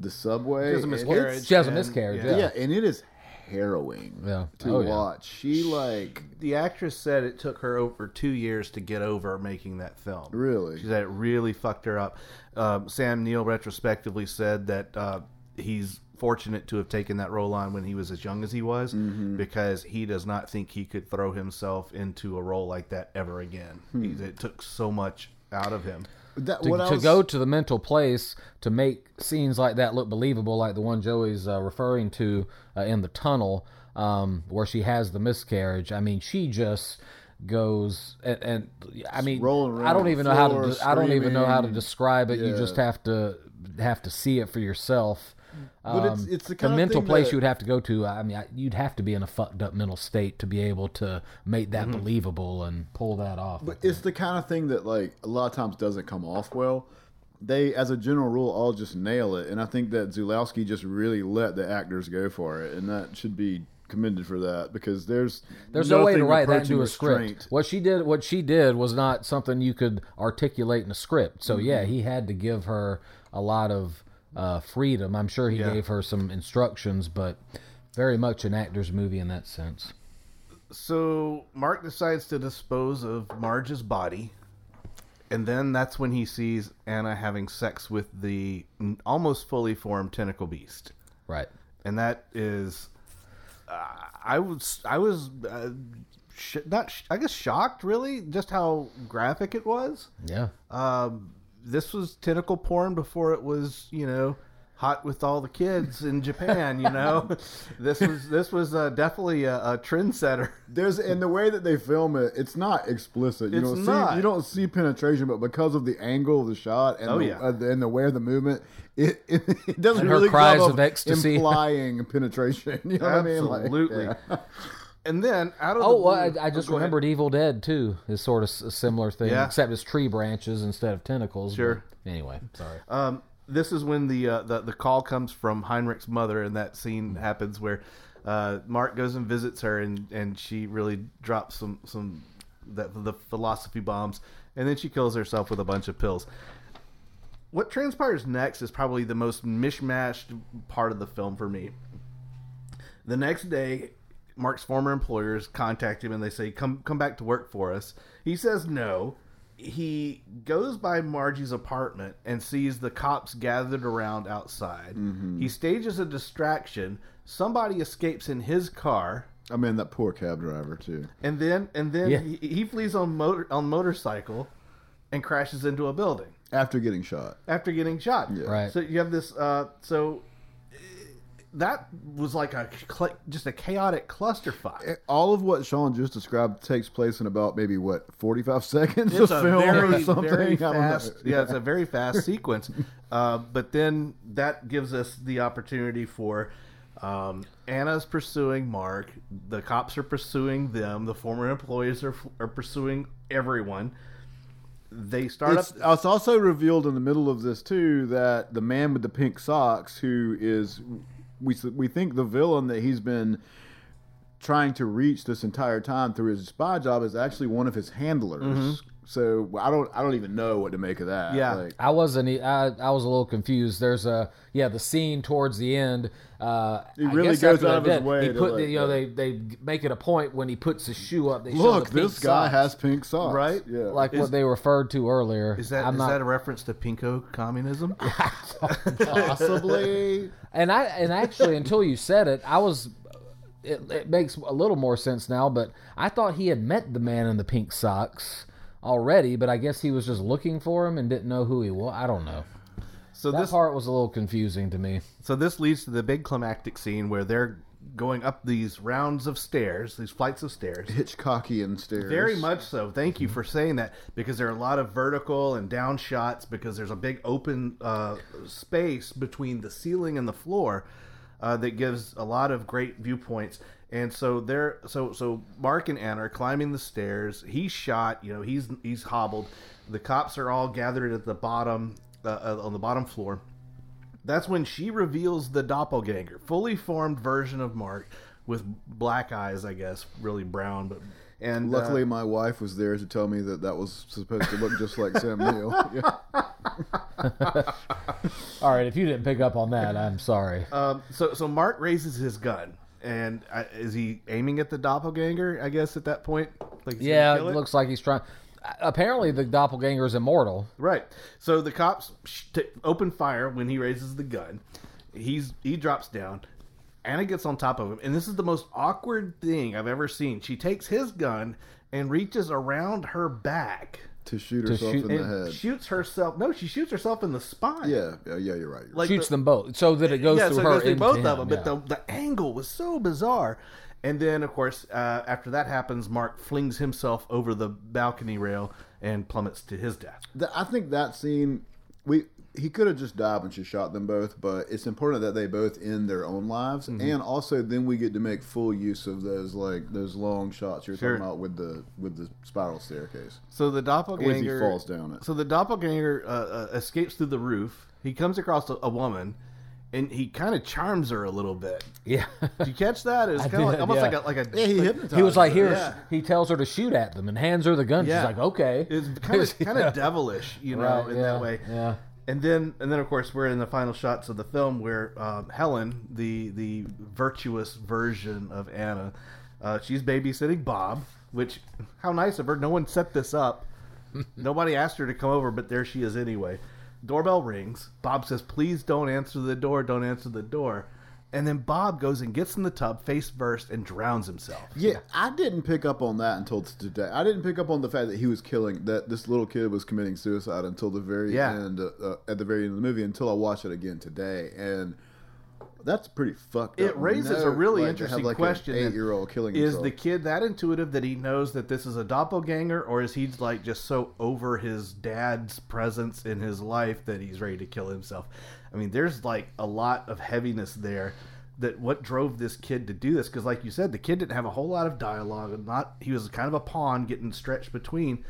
the subway. She has a and- miscarriage. She has a miscarriage, Yeah. Yeah. and it is harrowing. Yeah. to Oh, yeah. watch. She like The actress said it took her over two years to get over making that film. Really? She said it really fucked her up. Um, Sam Neill retrospectively said that uh, he's fortunate to have taken that role on when he was as young as he was Mm-hmm. because he does not think he could throw himself into a role like that ever again. Hmm. He- It took so much out of him. that. to, what I to go to the mental place to make scenes like that look believable, like the one Joey's uh, referring to uh, in the tunnel, um, where she has the miscarriage. I mean, she just goes and, and I mean, I don't even know how to. de- I don't even know how to describe it. You just have to have to see it for yourself. But it's- Um, it's the kind of mental place that- you'd have to go to. I mean, I, you'd have to be in a fucked up mental state to be able to make that believable and pull that off. But it's the kind of thing that like a lot of times doesn't come off well. They, as a general rule, all just nail it, and I think that Zulowski just really let the actors go for it, and that should be commended for that because there's There's no way to write that into a script. What she did, what she did, was not something you could articulate in a script. So yeah, he had to give her a lot of uh, freedom. I'm sure he Yeah. gave her some instructions, but very much an actor's movie in that sense. So Mark decides to dispose of Marge's body, and then that's when he sees Anna having sex with the almost fully formed tentacle beast, Right. and that is, uh, I was I was uh, sh- not sh- I guess shocked really just how graphic it was. Yeah. Um, this was tentacle porn before it was you know hot with all the kids in Japan. You know, (laughs) this was this was uh, definitely a, a trendsetter. There's in the way that they film it, it's not explicit. You It's don't not. see you don't see penetration, but because of the angle of the shot and Oh, the, yeah. uh, the- and the way of the movement, it it, (laughs) it doesn't And her really cries job of ecstasy. implying penetration. (laughs) You know what I mean? Like, Absolutely. yeah. And then out of Oh, the well, I, I just ahead. remembered Evil Dead too is sort of a similar thing, Yeah. except it's tree branches instead of tentacles. Sure. Anyway, sorry. Um, this is when the, uh, the the call comes from Heinrich's mother, and that scene happens where uh, Mark goes and visits her, and, and she really drops some some that the philosophy bombs, and then she kills herself with a bunch of pills. What transpires next is probably the most mishmashed part of the film for me. The next day, Mark's former employers contact him and they say, "Come, come back to work for us." He says no. He goes by Margie's apartment and sees the cops gathered around outside. He stages a distraction. Somebody escapes in his car, I mean that poor cab driver too. and then and then Yeah. he, he flees on motor on motorcycle and crashes into a building After getting shot, after getting shot. Yeah. Right. So you have this. Uh, so that was like a just a chaotic clusterfuck. all of what Sean just described takes place in about maybe what forty five (laughs) seconds It's of a film or something. very I don't know. fast. Yeah, it's a very fast (laughs) sequence. Uh, but then that gives us the opportunity for um, Anna's pursuing Mark. The cops are pursuing them. The former employees are are pursuing everyone. they start It's, up. it's also revealed in the middle of this too that the man with the pink socks, who is we we think the villain that he's been trying to reach this entire time through his spy job, is actually one of his handlers. Mm-hmm. So I don't I don't even know what to make of that. Yeah. Like, I wasn't. e- I I was a little confused. There's a yeah the scene towards the end. Uh, He I really guess goes out of his event, way He put the, like, you know they they make it a point when he puts his shoe up. They look, the this guy socks, has pink socks. Right? Yeah. like Is- what they referred to earlier. Is that I'm is not, that a reference to pinko communism? (laughs) possibly. And I and actually until you said it, I was. It, it makes a little more sense now, but I thought he had met the man in the pink socks already, but I guess he was just looking for him and didn't know who he was. I don't know. so That this part was a little confusing to me. so this leads to the big climactic scene where they're going up these rounds of stairs, these flights of stairs. Hitchcockian stairs. Very much so. Thank you for saying that because there are a lot of vertical and down shots because there's a big open uh, space between the ceiling and the floor uh, that gives a lot of great viewpoints. And so they're so so Mark and Anna are climbing the stairs. He's shot. You know he's he's hobbled. The cops are all gathered at the bottom uh, uh, on the bottom floor. That's when she reveals the doppelganger, fully formed version of Mark with black eyes, I guess, really brown, but and uh, Luckily, my wife was there to tell me that that was supposed to look just like Sam Neill. (laughs) Yeah. All right, if you didn't pick up on that, I'm sorry. Um, so so Mark raises his gun, and uh, is he aiming at the doppelganger? I guess at that point, like he's yeah, it looks like he's trying. Apparently, the doppelganger is immortal. right. So the cops t- open fire when he raises the gun. He's he drops down. Anna gets on top of him, and this is the most awkward thing I've ever seen. She takes his gun and reaches around her back to shoot herself shoot- in the head. shoots herself. No, she shoots herself in the spine. yeah, yeah, yeah, you're right. You're Like Shoots the- them both, so that it goes yeah, through so her goes through both him, of them. But yeah. the, the angle was so bizarre. And then, of course, uh, after that happens, Mark flings himself over the balcony rail and plummets to his death. Th- I think that scene, we he could have just died when she shot them both, but it's important that they both end their own lives, Mm-hmm. and also then we get to make full use of those like those long shots you're Sure. talking about with the with the spiral staircase. So the doppelganger When he falls down it. So the doppelganger uh, uh, escapes through the roof. He comes across a, a woman, and he kind of charms her a little bit. yeah. Did you catch that? It was (laughs) kind of like almost yeah. like a like a Yeah, he like- hypnotized. he was like, her. "Here." Yeah. He tells her to shoot at them and hands her the gun. Yeah. She's like, "Okay." It's kind of (laughs) kind of devilish, you know, Right, in yeah, that way. yeah. And then, and then, of course, we're in the final shots of the film where um, Helen, the the virtuous version of Anna, uh, she's babysitting Bob. Which, how nice of her! No one set this up. (laughs) Nobody asked her to come over, but there she is anyway. Doorbell rings. Bob says, "Please don't answer the door. Don't answer the door." And then Bob goes and gets in the tub, face first, and drowns himself. Yeah, I didn't pick up on that until today. I didn't pick up on the fact that he was killing that this little kid was committing suicide until the very Yeah. end. Uh, uh, at the very end of the movie, until I watched it again today, and that's pretty fucked up. it raises No, a really like, interesting like, question. Eight year old killing Is himself. the kid that intuitive that he knows that this is a doppelganger, or is he like just so over his dad's presence in his life that he's ready to kill himself? I mean, there's like a lot of heaviness there. That what drove this kid to do this? Because, like you said, the kid didn't have a whole lot of dialogue. and Not he was kind of a pawn getting stretched between.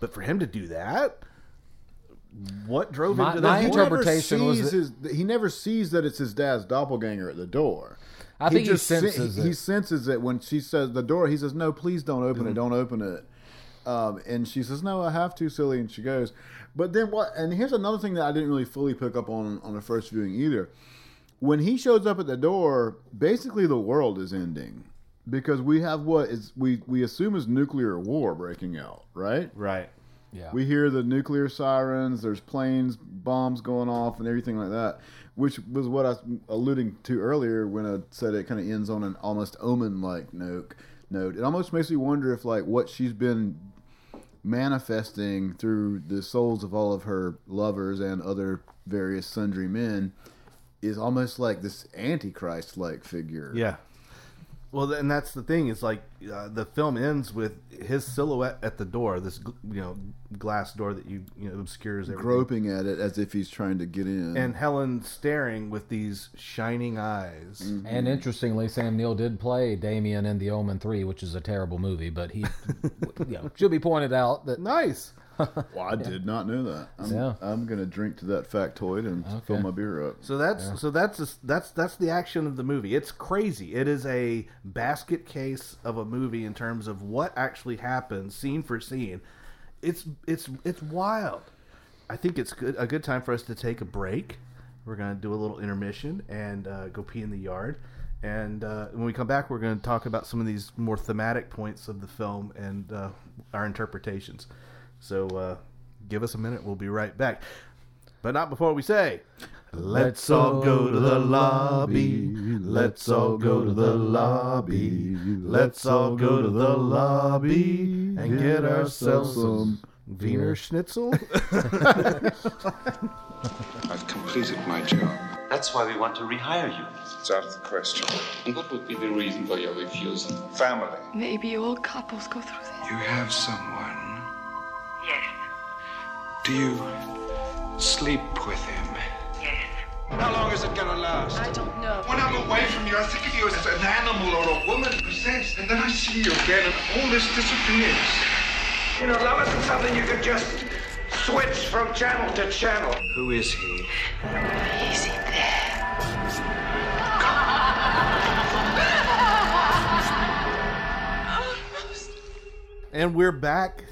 But for him to do that, what drove My- him to my that? he interpretation was that- his, he never sees that it's his dad's doppelganger at the door. I think he just sen- senses he, it. he senses it when she says the door. He says, "No, please don't open Mm-hmm. it. Don't open it." Um, and she says, "No, I have to, silly." And she goes. But then what? And here's another thing that I didn't really fully pick up on on the first viewing either. When he shows up at the door, basically the world is ending because we have what is we we assume is nuclear war breaking out, right? right. Yeah. We hear the nuclear sirens. There's planes, bombs going off, and everything like that. Which was what I was alluding to earlier when I said it kind of ends on an almost omen-like note. Note. It almost makes me wonder if like what she's been manifesting through the souls of all of her lovers and other various sundry men is almost like this antichrist-like figure. Yeah. Well, and that's the thing is like uh, the film ends with his silhouette at the door, this you know glass door that you you know obscures everything, groping at it as if he's trying to get in. and Helen staring with these shining eyes. And interestingly, Sam Neill did play Damien in The Omen 3, which is a terrible movie, but he, (laughs) you know, should be pointed out that Nice. Well, I (laughs) did not know that. I'm, Yeah. I'm going to drink to that factoid and fill my beer up. So that's so that's that's that's the action of the movie. It's crazy. It is a basket case of a movie in terms of what actually happens scene for scene. It's it's it's wild. I think it's good a good time for us to take a break. We're gonna do a little intermission and uh, go pee in the yard. And uh, when we come back, we're going to talk about some of these more thematic points of the film and uh, our interpretations. So uh, give us a minute. We'll be right back. But not before we say, let's all go to the lobby. Let's all go to the lobby. Let's all go to the lobby and get ourselves some Wiener Schnitzel. (laughs) I've completed my job. That's why we want to rehire you. It's out of the question. And what would be the reason for your refusal? Family. Maybe all couples go through this. You have someone. Yes, Do you sleep with him? yes. How long is it gonna last? I don't know. When I'm away from you, I think of you as an animal or a woman possessed, and then I see you again, and all this disappears. You know, love isn't something you can just switch from channel to channel. Who is he? Uh, is it there? and we're back.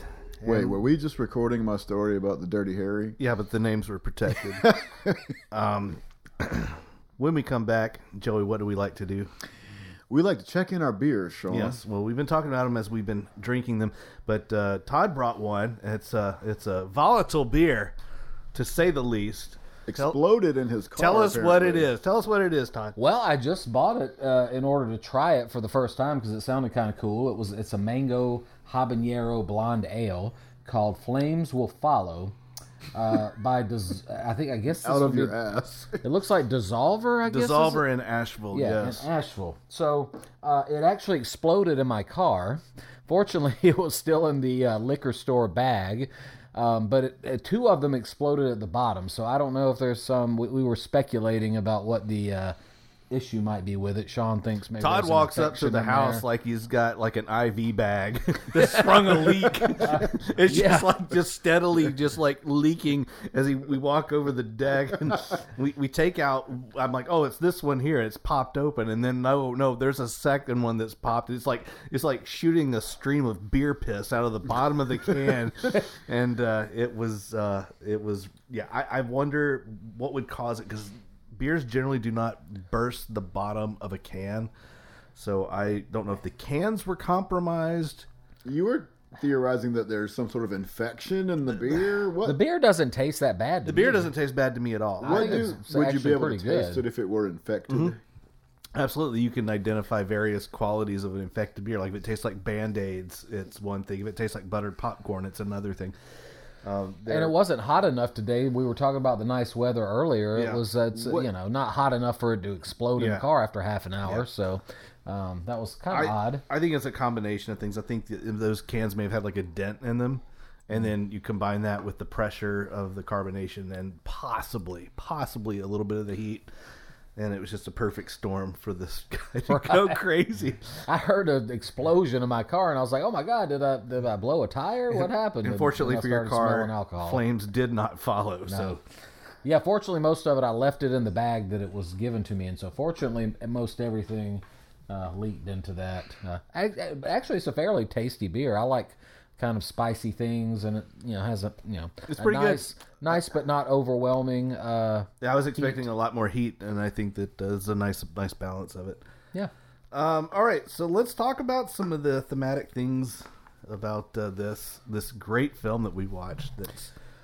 Wait, were we just recording my story about the Dirty Harry? Yeah, but the names were protected. (laughs) um, (clears throat) when we come back, Joey, what do we like to do? We like to check in our beers, Sean. Yes. Well, we've been talking about them as we've been drinking them, but uh, Todd brought one. It's a it's a volatile beer, to say the least. Tell, Exploded in his car. tell us what it is. Tell us what it is, Todd. Well, I just bought it uh, in order to try it for the first time because it sounded kind of cool. It was it's a mango habanero blonde ale called Flames Will Follow uh, (laughs) by Dis- I think I guess this Out would of be- your ass. It looks like Dissolver. I guess? Dissolver in Asheville. Yeah, yes. in Asheville. So uh, it actually exploded in my car. Fortunately, (laughs) it was still in the uh, liquor store bag, um, but it, uh, two of them exploded at the bottom. So I don't know if there's some. We, we were speculating about what the uh, issue might be with it. Sean thinks maybe Todd walks up to the house there. like he's got like an IV bag (laughs) that sprung a leak. (laughs) it's Yeah. just like just steadily just like leaking as he, we walk over the deck and we, we take out I'm like, oh it's this one here, it's popped open and then no no there's a second one that's popped. It's like it's like shooting a stream of beer piss out of the bottom of the can. (laughs) and uh, it was uh, it was yeah, I, I wonder what would cause it because beers generally do not burst the bottom of a can. So I don't know if the cans were compromised. You were theorizing that there's some sort of infection in the beer. (laughs) What? the beer doesn't taste that bad. To The beer me. doesn't taste bad to me at all. what think do, it's- it's would you actually be able to pretty taste it if it were infected? Mm-hmm. Absolutely, you can identify various qualities of an infected beer. Like if it tastes like Band Aids, it's one thing. If it tastes like buttered popcorn, it's another thing. Um, And it wasn't hot enough today. We were talking about the nice weather earlier. Yeah. It was, uh, you know, not hot enough for it to explode in Yeah. the car after half an hour. So um, that was kind of odd. I think it's a combination of things. I think those cans may have had like a dent in them, and then you combine that with the pressure of the carbonation, and possibly, possibly a little bit of the heat, and it was just a perfect storm for this (laughs) guy to go crazy. I heard an explosion in my car, and I was like, "Oh my god, did I did I blow a tire? What (laughs) happened?" Unfortunately for your car, alcohol. flames did not follow. So Yeah, fortunately, most of it I left it in the bag that it was given to me, and so fortunately, most everything uh, leaked into that. Uh, ac- actually, it's a fairly tasty beer. I like kind of spicy things, and it you know has a you know It's pretty good. nice, nice but not overwhelming. Uh, yeah, I was expecting a lot more heat, and I think that there's a nice, nice balance of it. yeah, Um, all right, so let's talk about some of the thematic things about uh, this this great film that we watched that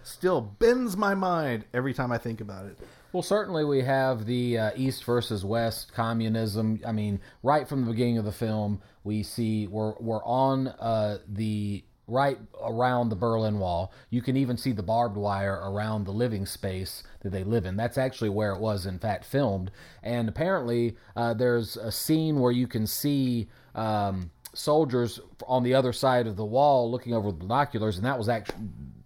still bends my mind every time I think about it. Well, certainly we have the uh, East versus West communism. I mean, right from the beginning of the film, we see we're we're on uh, the right around the Berlin Wall. You can even see the barbed wire around the living space that they live in. That's actually where it was, in fact, filmed. And apparently, uh, there's a scene where you can see. Um, soldiers on the other side of the wall looking over with binoculars and that was actually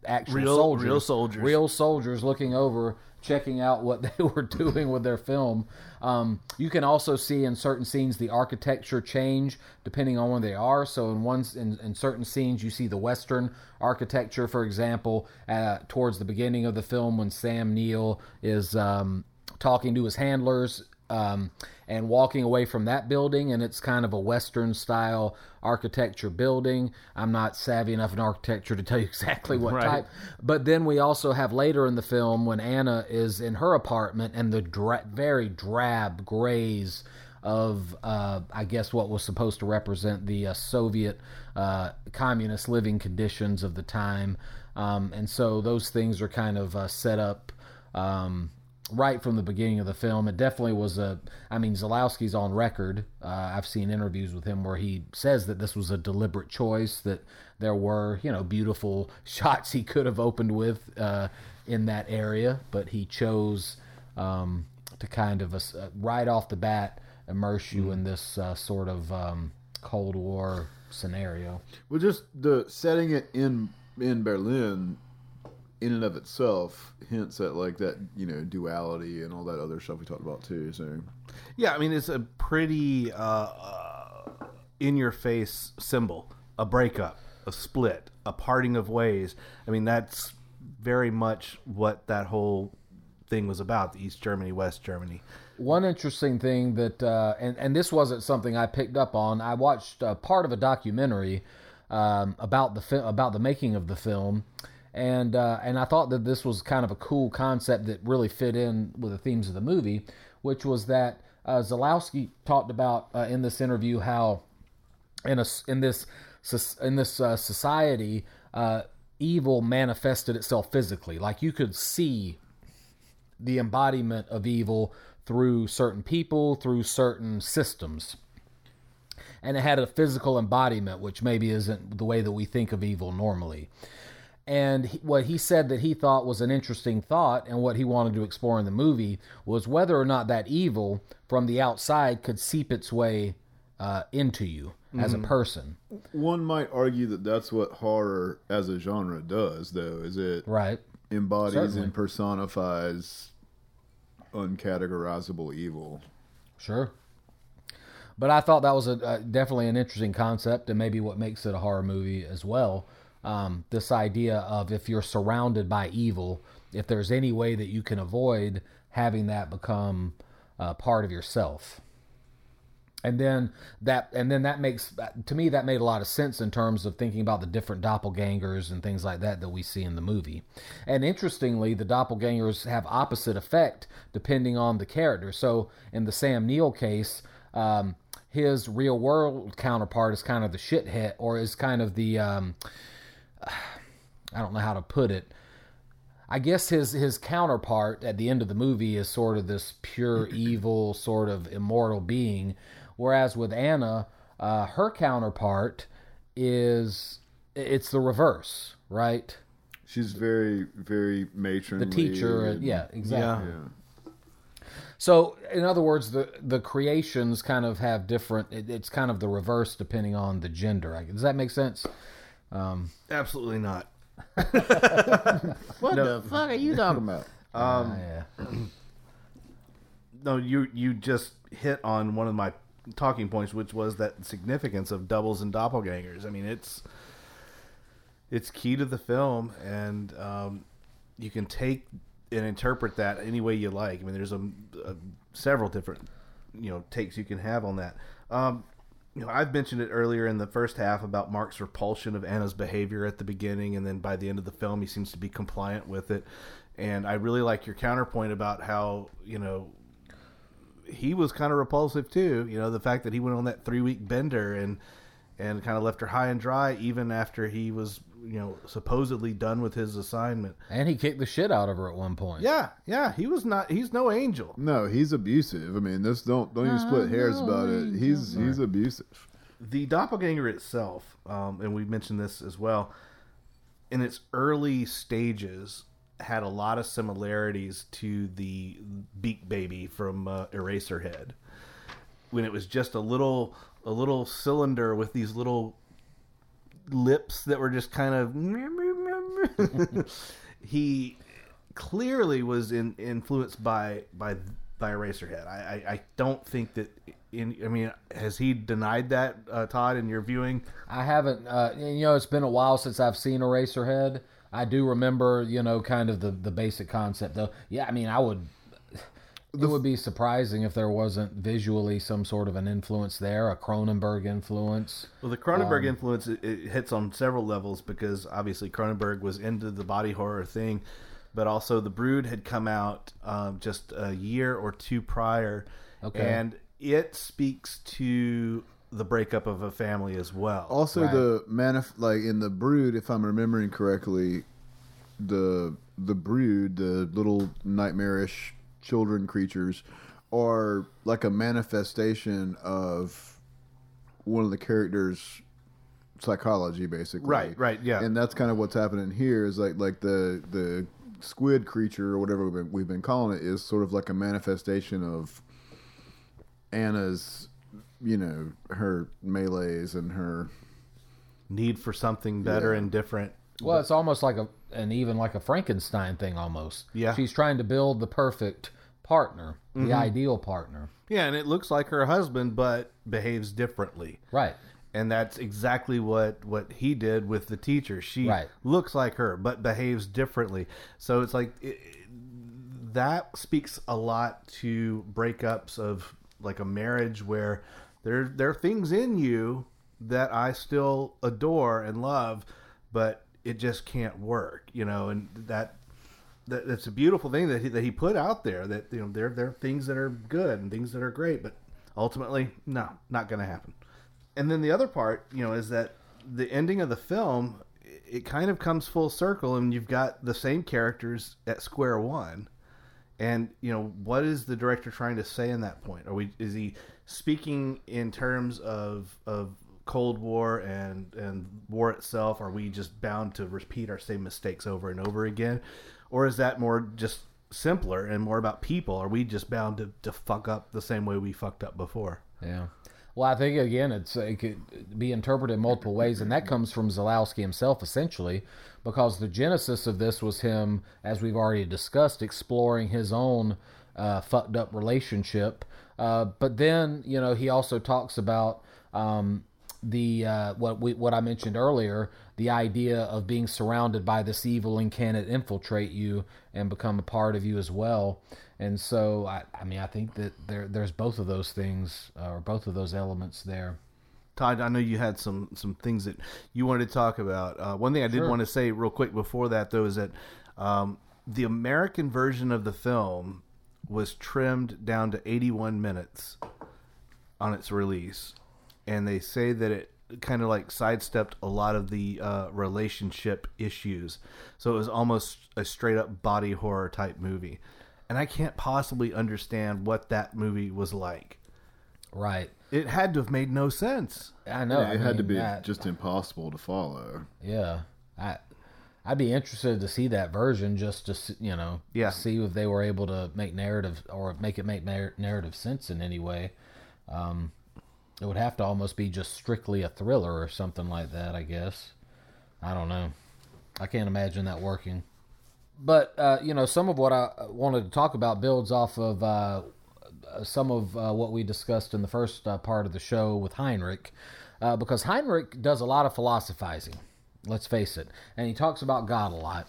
actual Real- soldiers real soldiers. real soldiers looking over checking out what (laughs) they were doing with their film. Um, you can also see in certain scenes the architecture change depending on where they are. So in one in, in certain scenes you see the Western architecture, for example, uh, towards the beginning of the film when Sam Neill is um, talking to his handlers um, and walking away from that building, and it's kind of a Western style architecture building. I'm not savvy enough in architecture to tell you (laughs) exactly what Right. type, but then we also have later in the film when Anna is in her apartment and the dra- very drab grays of, uh, I guess, what was supposed to represent the uh, Soviet uh, communist living conditions of the time. Um, and so those things are kind of uh, set up um, right from the beginning of the film. It definitely was a. I mean, Zulawski's on record. Uh, I've seen interviews with him where he says that this was a deliberate choice. That there were, you know, beautiful (laughs) shots he could have opened with uh, in that area, but he chose um, to kind of uh, right off the bat immerse you in this uh, sort of um, Cold War scenario. Well, just the setting it in in Berlin, in and of itself, hints at like that you know duality and all that other stuff we talked about too. So Yeah, I mean it's a pretty uh, uh, in your face symbol. A breakup, a split, a parting of ways. I mean that's very much what that whole thing was about, the East Germany, West Germany. One interesting thing that, uh, and and this wasn't something I picked up on. I watched uh, part of a documentary um, about the fi- about the making of the film, and uh, and I thought that this was kind of a cool concept that really fit in with the themes of the movie, which was that uh, Zulawski talked about uh, in this interview how in a in this in this uh, society, uh, evil manifested itself physically. Like you could see the embodiment of evil through certain people, through certain systems. And it had a physical embodiment, which maybe isn't the way that we think of evil normally. And he, what he said that he thought was an interesting thought, and what he wanted to explore in the movie was whether or not that evil from the outside could seep its way uh, into you as a person. one might argue that that's what horror as a genre does, though, is it Right. embodies Certainly. and personifies uncategorizable evil. Sure. But I thought that was a, uh, definitely an interesting concept, and maybe what makes it a horror movie as well. Um, this idea of if you're surrounded by evil, if there's any way that you can avoid having that become uh, part of yourself, and then that and then that makes to me that made a lot of sense in terms of thinking about the different doppelgangers and things like that that we see in the movie. And interestingly the doppelgangers have opposite effect depending on the character. So in the sam neill case um, his real world counterpart is kind of the shithead or is kind of the um, (sighs) i don't know how to put it I guess his his counterpart at the end of the movie is sort of this pure (clears throat) evil, sort of immortal being, whereas with Anna, uh, her counterpart is it's the reverse, right? She's very, very matronly. The teacher, and- yeah, exactly. yeah. So, in other words, the the creations kind of have different. It, it's kind of the reverse depending on the gender. Does that make sense? Absolutely not. (laughs) What the fuck are you talking about? (laughs) Um, yeah. (clears throat) no, you you just hit on one of my talking points, which was that significance of doubles and doppelgangers. I mean, it's it's key to the film, and um, you can take and interpret that any way you like. I mean, there's a, a several different you know takes you can have on that. Um, you know, I've mentioned it earlier in the first half about Mark's repulsion of Anna's behavior at the beginning, and then by the end of the film, he seems to be compliant with it. And I really like your counterpoint about how you know he was kind of repulsive too. You know, the fact that he went on that three week bender and and kind of left her high and dry, even after he was you know supposedly done with his assignment. And he kicked the shit out of her at one point. Yeah, yeah, he was not. He's no angel. No, he's abusive. I mean, this don't don't even split hairs about it. He's he's abusive. the doppelganger itself, um, and we mentioned this as well, in its early stages, had a lot of similarities to the Beak Baby from uh, Eraserhead, when it was just a little a little cylinder with these little lips that were just kind of (laughs) he clearly was in, influenced by by by Eraserhead. I, I, I don't think that. In, I mean, has he denied that, uh, Todd? In your viewing, I haven't. Uh, you know, it's been a while since I've seen Eraserhead. I do remember, you know, kind of the the basic concept though. Yeah, I mean, I would. It would be surprising if there wasn't visually some sort of an influence there, a Cronenberg influence. Well, the Cronenberg influence it, it hits on several levels because obviously Cronenberg was into the body horror thing, but also The Brood had come out um, just a year or two prior, Okay. and it speaks to the breakup of a family as well. Also, Right. the manif- like in the brood, if I'm remembering correctly, the the brood, the little nightmarish children creatures, are like a manifestation of one of the characters' psychology, basically. Right, right, yeah. And that's kind of what's happening here. Is like like the the squid creature or whatever we've been, we've been calling it is sort of like a manifestation of Anna's, you know, her melees and her Need for something better Yeah. and different. Well, it's almost like a, and even like a Frankenstein thing almost. Yeah. She's trying to build the perfect partner, the mm-hmm. ideal partner. Yeah, and it looks like her husband, but behaves differently. Right. and that's exactly what what he did with the teacher she Right. looks like her but behaves differently so it's like it, that speaks a lot to breakups of like a marriage where there there are things in you that I still adore and love but it just can't work you know and that that that's a beautiful thing that he, that he put out there that you know there there are things that are good and things that are great but ultimately no not going to happen and then the other part, you know, is that the ending of the film, it kind of comes full circle, and you've got the same characters at square one. And you know, what is the director trying to say in that point? Are we is he speaking in terms of of Cold War and and war itself? Are we just bound to repeat our same mistakes over and over again, or is that more just simpler and more about people? Are we just bound to, to fuck up the same way we fucked up before? Yeah. Well, I think again, it's it could be interpreted multiple ways, and that comes from Zulawski himself, essentially, because the genesis of this was him, as we've already discussed, exploring his own uh, fucked up relationship. Uh, but then, you know, he also talks about um, the uh, what we what I mentioned earlier, the idea of being surrounded by this evil and can it infiltrate you and become a part of you as well. And so, I, I mean, I think that there there's both of those things uh, or both of those elements there. Todd, I know you had some some things that you wanted to talk about. Uh, one thing I did Sure. want to say real quick before that, though, is that um, the American version of the film was trimmed down to 81 minutes on its release, and they say that it kind of like sidestepped a lot of the uh, relationship issues, so it was almost a straight up body horror type movie, and I can't possibly understand what that movie was like. Right. It had to have made no sense. I know. I it had to be that- just impossible to follow. Yeah, I I'd be interested to see that version just to you know Yeah. see if they were able to make narrative or make it make narrative sense in any way. Um, it would have to almost be just strictly a thriller or something like that. I guess. I don't know. I can't imagine that working. But uh, you know, some of what I wanted to talk about builds off of uh, some of uh, what we discussed in the first uh, part of the show with Heinrich, uh, because Heinrich does a lot of philosophizing. Let's face it, and he talks about God a lot.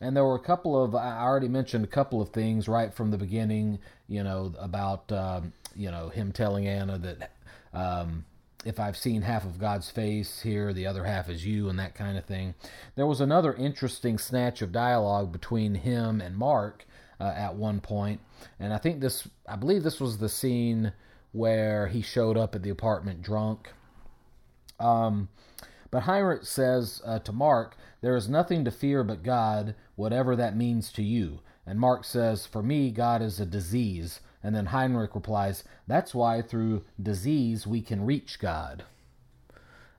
And there were a couple of I already mentioned a couple of things right from the beginning. You know about um, you know him telling Anna that um, if I've seen half of God's face here, the other half is you, and that kind of thing. There was another interesting snatch of dialogue between him and Mark uh, at one point, and I think this, I believe this was the scene where he showed up at the apartment drunk. Um, but Heinrich says uh, to Mark, There is nothing to fear but God, whatever that means to you. And Mark says, For me, God is a disease. And then Heinrich replies, That's why through disease we can reach God.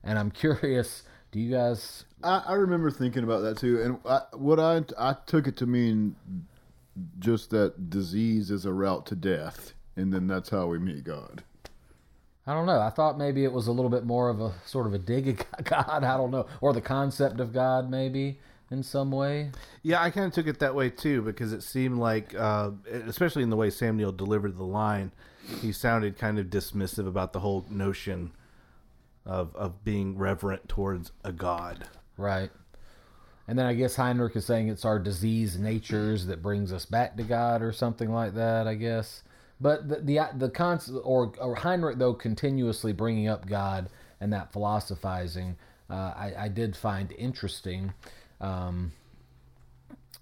And I'm (laughs) curious, do you guys. I, I remember thinking about that too, and I, what I I took it to mean just that disease is a route to death, and then that's how we meet God. I don't know. I thought maybe it was a little bit more of a sort of a dig at (laughs) God. I don't know. Or the concept of God, maybe. In some way. Yeah, I kind of took it that way too because it seemed like, uh, especially in the way Sam Neill delivered the line, he sounded kind of dismissive about the whole notion of of being reverent towards a god. Right. And then I guess Heinrich is saying it's our diseased natures that brings us back to God or something like that, I guess. But the the, the concept, or, or Heinrich, though, continuously bringing up God and that philosophizing, uh, I, I did find interesting um,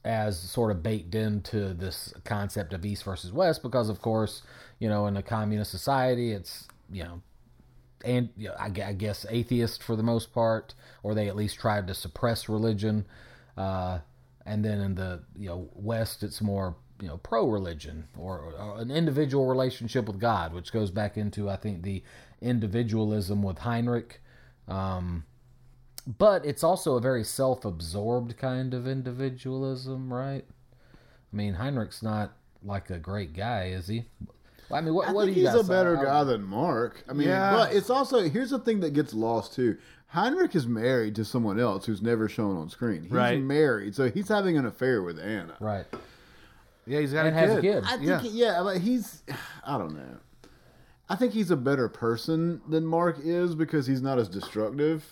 as sort of baked into this concept of East versus West, because, of course, you know, in a communist society, it's, you know, and you know, I, I guess atheist for the most part, or they at least tried to suppress religion. Uh, and then in the you know West, it's more you know pro religion or, or an individual relationship with God, which goes back into I think the individualism with Heinrich. Um, but it's also a very self-absorbed kind of individualism, right? I mean, Heinrich's not like a great guy, is he? I mean, what, I what think do you he's a better I- I- guy than Mark. I mean, Yeah. but it's also here's the thing that gets lost too. Heinrich is married to someone else who's never shown on screen. He's Right. married, so he's having an affair with Anna. Right. Yeah, he's got And a has kid. a kid. I think, Yeah. yeah. but he's, (sighs) I don't know. I think he's a better person than Mark is because he's not as destructive.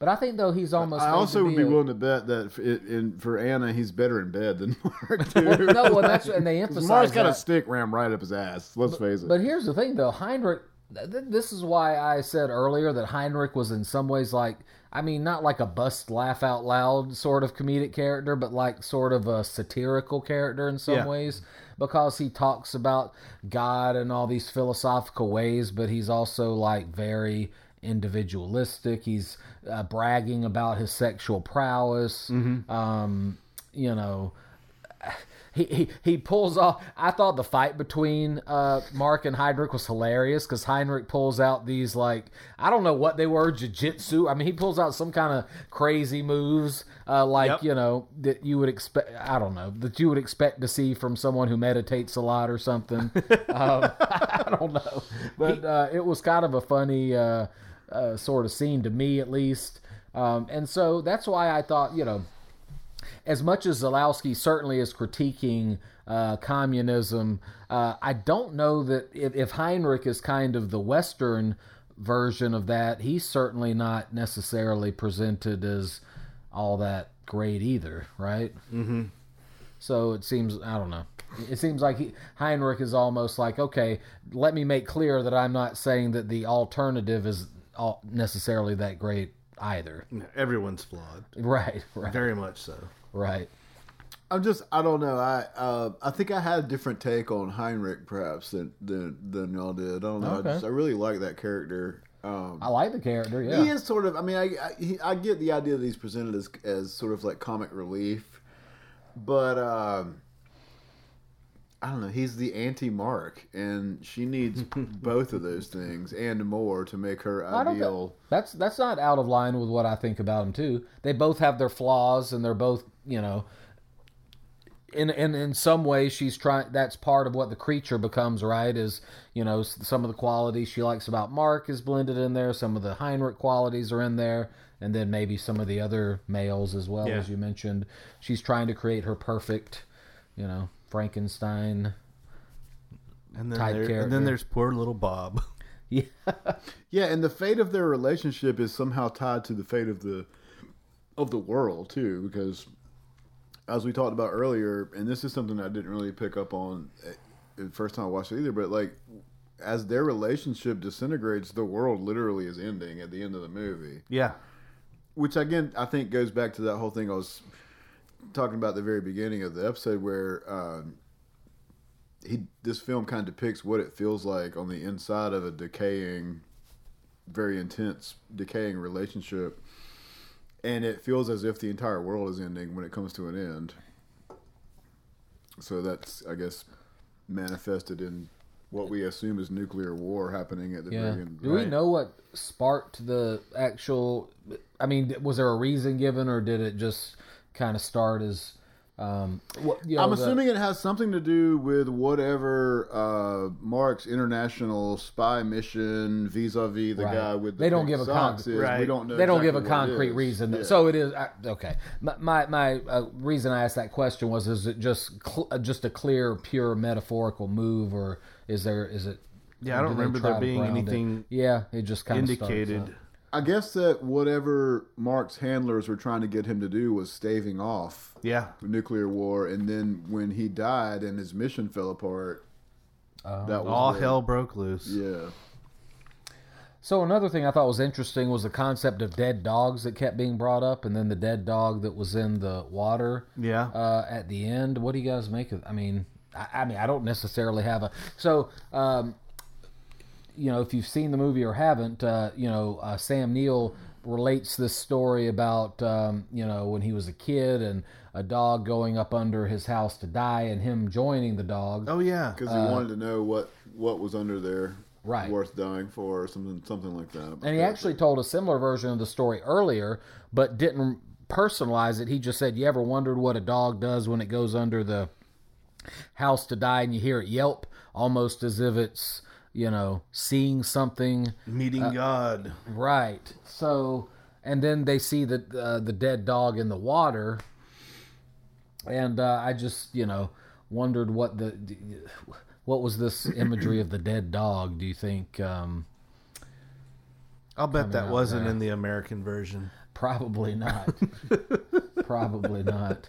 But I think though he's almost. I also would be willing to bet that for, it, in, for Anna, he's better in bed than (laughs) Mark. (laughs) Too. no, well, that's and they (laughs) emphasize Mark's got a stick rammed right up his ass. Let's face it. But here's the thing, though, Heinrich. th- This is why I said earlier that Heinrich was in some ways like, I mean, not like a bust laugh out loud sort of comedic character, but like sort of a satirical character in some Yeah. ways, because he talks about God and all these philosophical ways, but he's also like very individualistic. He's uh, bragging about his sexual prowess. Um, you know, he, he he pulls off. I thought the fight between uh, Mark and Heinrich was hilarious because Heinrich pulls out these like I don't know what they were jiu-jitsu. I mean, he pulls out some kind of crazy moves uh, like Yep. you know that you would expect. I don't know that you would expect to see from someone who meditates a lot or something. (laughs) um, (laughs) I don't know, but uh, it was kind of a funny uh, uh, sort of scene to me at least. Um, and so that's why I thought you know as much as Zulawski certainly is critiquing uh, communism, uh, I don't know that if, if Heinrich is kind of the Western version of that, he's certainly not necessarily presented as all that great either, right? Mm-hmm. So it seems I don't know. It seems like he, Heinrich is almost like, okay, let me make clear that I'm not saying that the alternative is all necessarily that great either. Everyone's flawed. Right, right, Very much so. right. I'm just I don't know. I uh, I think I had a different take on Heinrich perhaps than than, than y'all did. I don't know. Okay. I, just, I really like that character. Um, I like the character. Yeah. He is sort of. I mean, I I, he, I get the idea that he's presented as as sort of like comic relief, but um, I don't know. He's the anti Mark, and she needs (laughs) both of those things and more to make her I ideal. thi- that's that's not out of line with what I think about them too. They both have their flaws, and they're both you know. In, in in some ways, she's trying. That's part of what the creature becomes, right? Is you know some of the qualities she likes about Mark is blended in there. Some of the Heinrich qualities are in there, and then maybe some of the other males as well, Yeah. as you mentioned. She's trying to create her perfect, you know, Frankenstein. And then, Type there, and then there's poor little Bob. (laughs) Yeah, Yeah, and the fate of their relationship is somehow tied to the fate of the of the world too, because as we talked about earlier, and this is something I didn't really pick up on eh, the first time I watched it either, but like as their relationship disintegrates, the world literally is ending at the end of the movie. Yeah. Which again, I think goes back to that whole thing I was talking about the very beginning of the episode, where um, he this film kind of depicts what it feels like on the inside of a decaying, very intense, decaying relationship, and it feels as if the entire world is ending when it comes to an end. So that's, I guess, manifested in what we assume is nuclear war happening at the yeah. very end. Do we know what sparked the actual? I mean, was there a reason given, or did it just kind of start as Um, what, you know, I'm the- assuming it has something to do with whatever uh, Mark's international spy mission vis-a-vis the Right. guy with the They don't give a socks con- is. We don't know. they don't give a exactly what it concrete is. reason. Yeah. So it is I, okay. My my, my uh, reason I asked that question was: Is it just cl- uh, just a clear, pure metaphorical move, or is there is it? Yeah, I don't do remember there being ground it? anything Yeah, it just kind indicated. Of I guess that whatever Mark's handlers were trying to get him to do was staving off Yeah, nuclear war, and then when he died and his mission fell apart, that was all when- hell broke loose. Yeah, So another thing I thought was interesting was the concept of dead dogs that kept being brought up, and then the dead dog that was in the water. Yeah. Uh, at the end, what do you guys make of? I mean, I, I mean, I don't necessarily have a so. Um, you know, if you've seen the movie or haven't, uh, you know, uh, Sam Neill relates this story about, um, you know, when he was a kid and a dog going up under his house to die and him joining the dog. Oh yeah, because he wanted to know what what was under there, Uh, Right. worth dying for, or something something like that. And he actually told a similar version of the story earlier, but didn't personalize it. He just said, You ever wondered what a dog does when it goes under the house to die and you hear it yelp, almost as if it's, you know, seeing something? meeting God. Right. So, and then they see the uh, the dead dog in the water, and uh, I just you know wondered what the what was this (clears throat) imagery of the dead dog? Do you think? Um, I'll bet that wasn't there. in the American version. Probably not. (laughs) Probably not.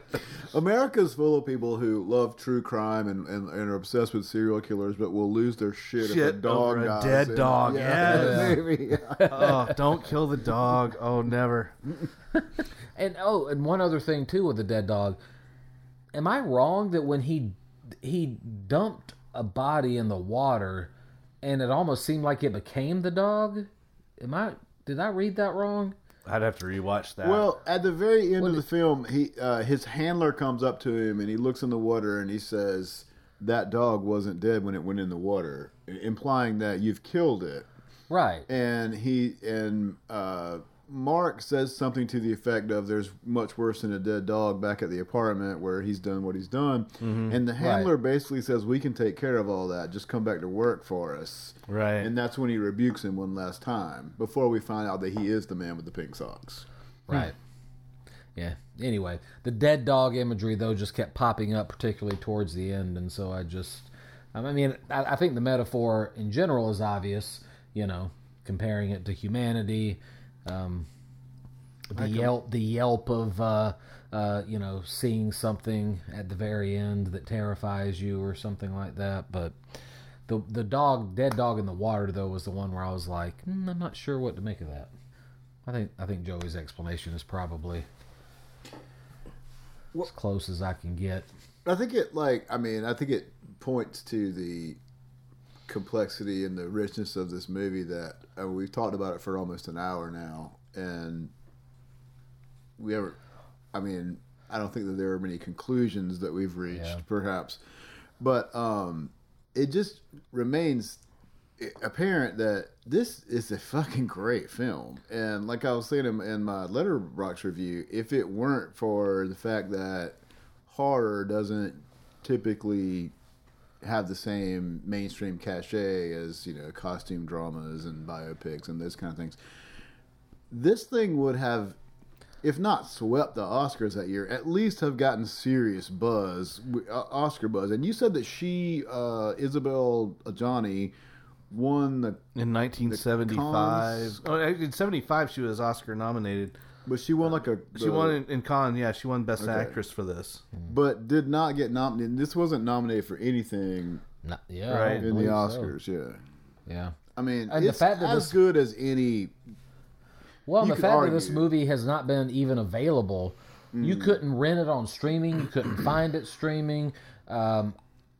(laughs) America's full of people who love true crime and, and, and are obsessed with serial killers, but will lose their shit, if a dog over a dies dead in- dog, Yeah, yes. (laughs) maybe. (laughs) oh, don't kill the dog. Oh, never. And oh, and one other thing too with the dead dog. Am I wrong that when he he dumped a body in the water, and it almost seemed like it became the dog? Am I? Did I read that wrong? I'd have to rewatch that. Well, at the very end of the film, he uh, his handler comes up to him and he looks in the water and he says, "That dog wasn't dead when it went in the water," implying that you've killed it. Right. and he and uh, Mark says something to the effect of "There's much worse than a dead dog" back at the apartment where he's done what he's done, mm-hmm. and the handler basically says, "We can take care of all that. Just come back to work for us." Right. and that's when he rebukes him one last time before we find out that he is the man with the pink socks. Right. Hmm. Yeah. Anyway, the dead dog imagery though just kept popping up, particularly towards the end, and so I just, I mean, I, I think the metaphor in general is obvious. You know, comparing it to humanity, um, the yelp, the yelp of, uh, uh, you know, seeing something at the very end that terrifies you or something like that. But the the dog, dead dog in the water though, was the one where I was like, mm, I'm not sure what to make of that. I think I think Joey's explanation is probably as close as I can get. I think it like I mean I think it points to the complexity and the richness of this movie that uh, we've talked about it for almost an hour now and we ever I mean I don't think that there are many conclusions that we've reached Yeah. perhaps but um it just remains apparent that this is a fucking great film. And like I was saying in, in my Letterboxd review, if it weren't for the fact that horror doesn't typically have the same mainstream cachet as you know costume dramas and biopics and those kind of things, this thing would have. If not swept the Oscars that year, at least have gotten serious buzz, uh, Oscar buzz. And you said that she, uh, Isabelle Adjani, won the in 1975, Cons- oh, in 75, she was Oscar nominated. But she won like a. She the- won in, in Cannes. Yeah, she won Best Okay. Actress for this. but did not get nominated. This wasn't nominated for anything Not, yeah, Right. in the believe so. Oscars. Yeah, Yeah. I mean, And the fact that as this- good as any. Well, the could fact that this movie has not been even available, you Mm. couldn't rent it on streaming. You couldn't find it streaming. Um,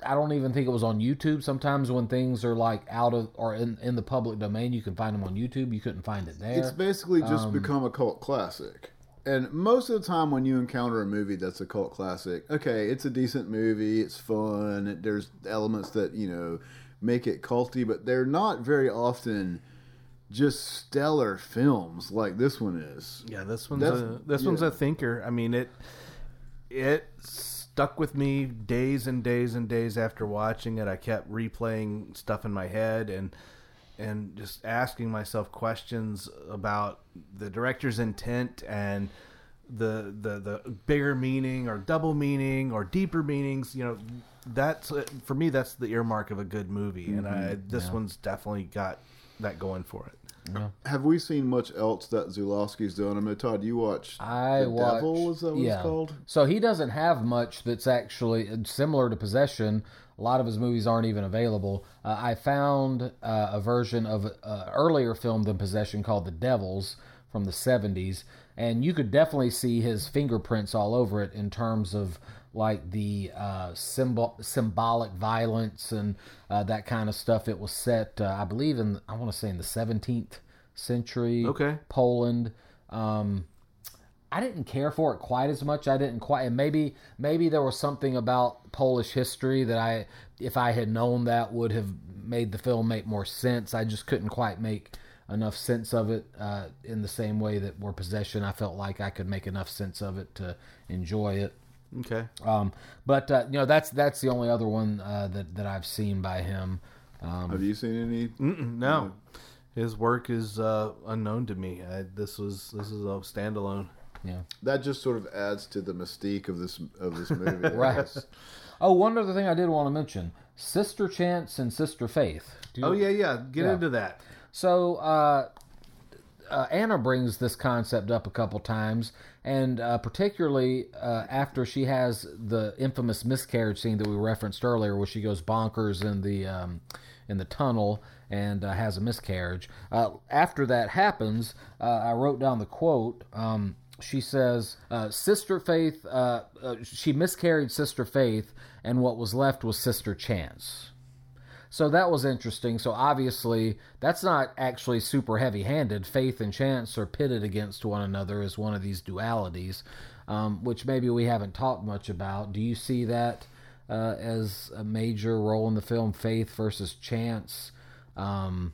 I don't even think it was on YouTube. Sometimes when things are like out of or in, in the public domain, you can find them on YouTube. You couldn't find it there. It's basically just Um, become a cult classic. And most of the time, when you encounter a movie that's a cult classic, okay, it's a decent movie, it's fun. There's elements that you know make it culty, but they're not very often just stellar films like this one is. Yeah, this one's That's- a this one's a thinker. I mean it. it stuck with me days and days and days after watching it. I kept replaying stuff in my head and and just asking myself questions about the director's intent and the the the bigger meaning or double meaning or deeper meanings. You know, that's uh, for me. That's the earmark of a good movie, and I, mm-hmm. this one's definitely got that going for it. Have we seen much else that Zulawski's done? I mean, Todd, you watched I The watched, Devil, is that what yeah. it's called? So he doesn't have much that's actually similar to Possession. A lot of his movies aren't even available. Uh, I found uh, a version of an earlier film than Possession called The Devils from the 70s, and you could definitely see his fingerprints all over it in terms of like the uh, symbol symbolic violence and uh, that kind of stuff. It was set, uh, I believe, in I want to say in the 17th century, Okay. Poland. Um, I didn't care for it quite as much. I didn't quite, and maybe maybe there was something about Polish history that I, if I had known that, would have made the film make more sense. I just couldn't quite make enough sense of it uh, in the same way that War Possession. I felt like I could make enough sense of it to enjoy it. Okay. Um, but uh, you know, that's that's the only other one uh, that that I've seen by him. Um, Have you seen any? Mm-mm, no, his work is uh, unknown to me. I, this was this is a standalone. yeah. That just sort of adds to the mystique of this of this movie. (laughs) Right. Oh, one other thing I did want to mention: Sister Chance and Sister Faith. Do you- Oh yeah, yeah. Get Yeah. into that. So uh, uh, Anna brings this concept up a couple times, and uh, particularly uh, after she has the infamous miscarriage scene that we referenced earlier, where she goes bonkers in the um, in the tunnel and uh, has a miscarriage. Uh, after that happens, uh, I wrote down the quote. Um, she says, "Sister Faith, she miscarried Sister Faith, and what was left was Sister Chance." So that was interesting. So obviously, that's not actually super heavy handed. Faith and chance are pitted against one another as one of these dualities, um, which maybe we haven't talked much about. Do you see that uh, as a major role in the film, faith versus chance? Um,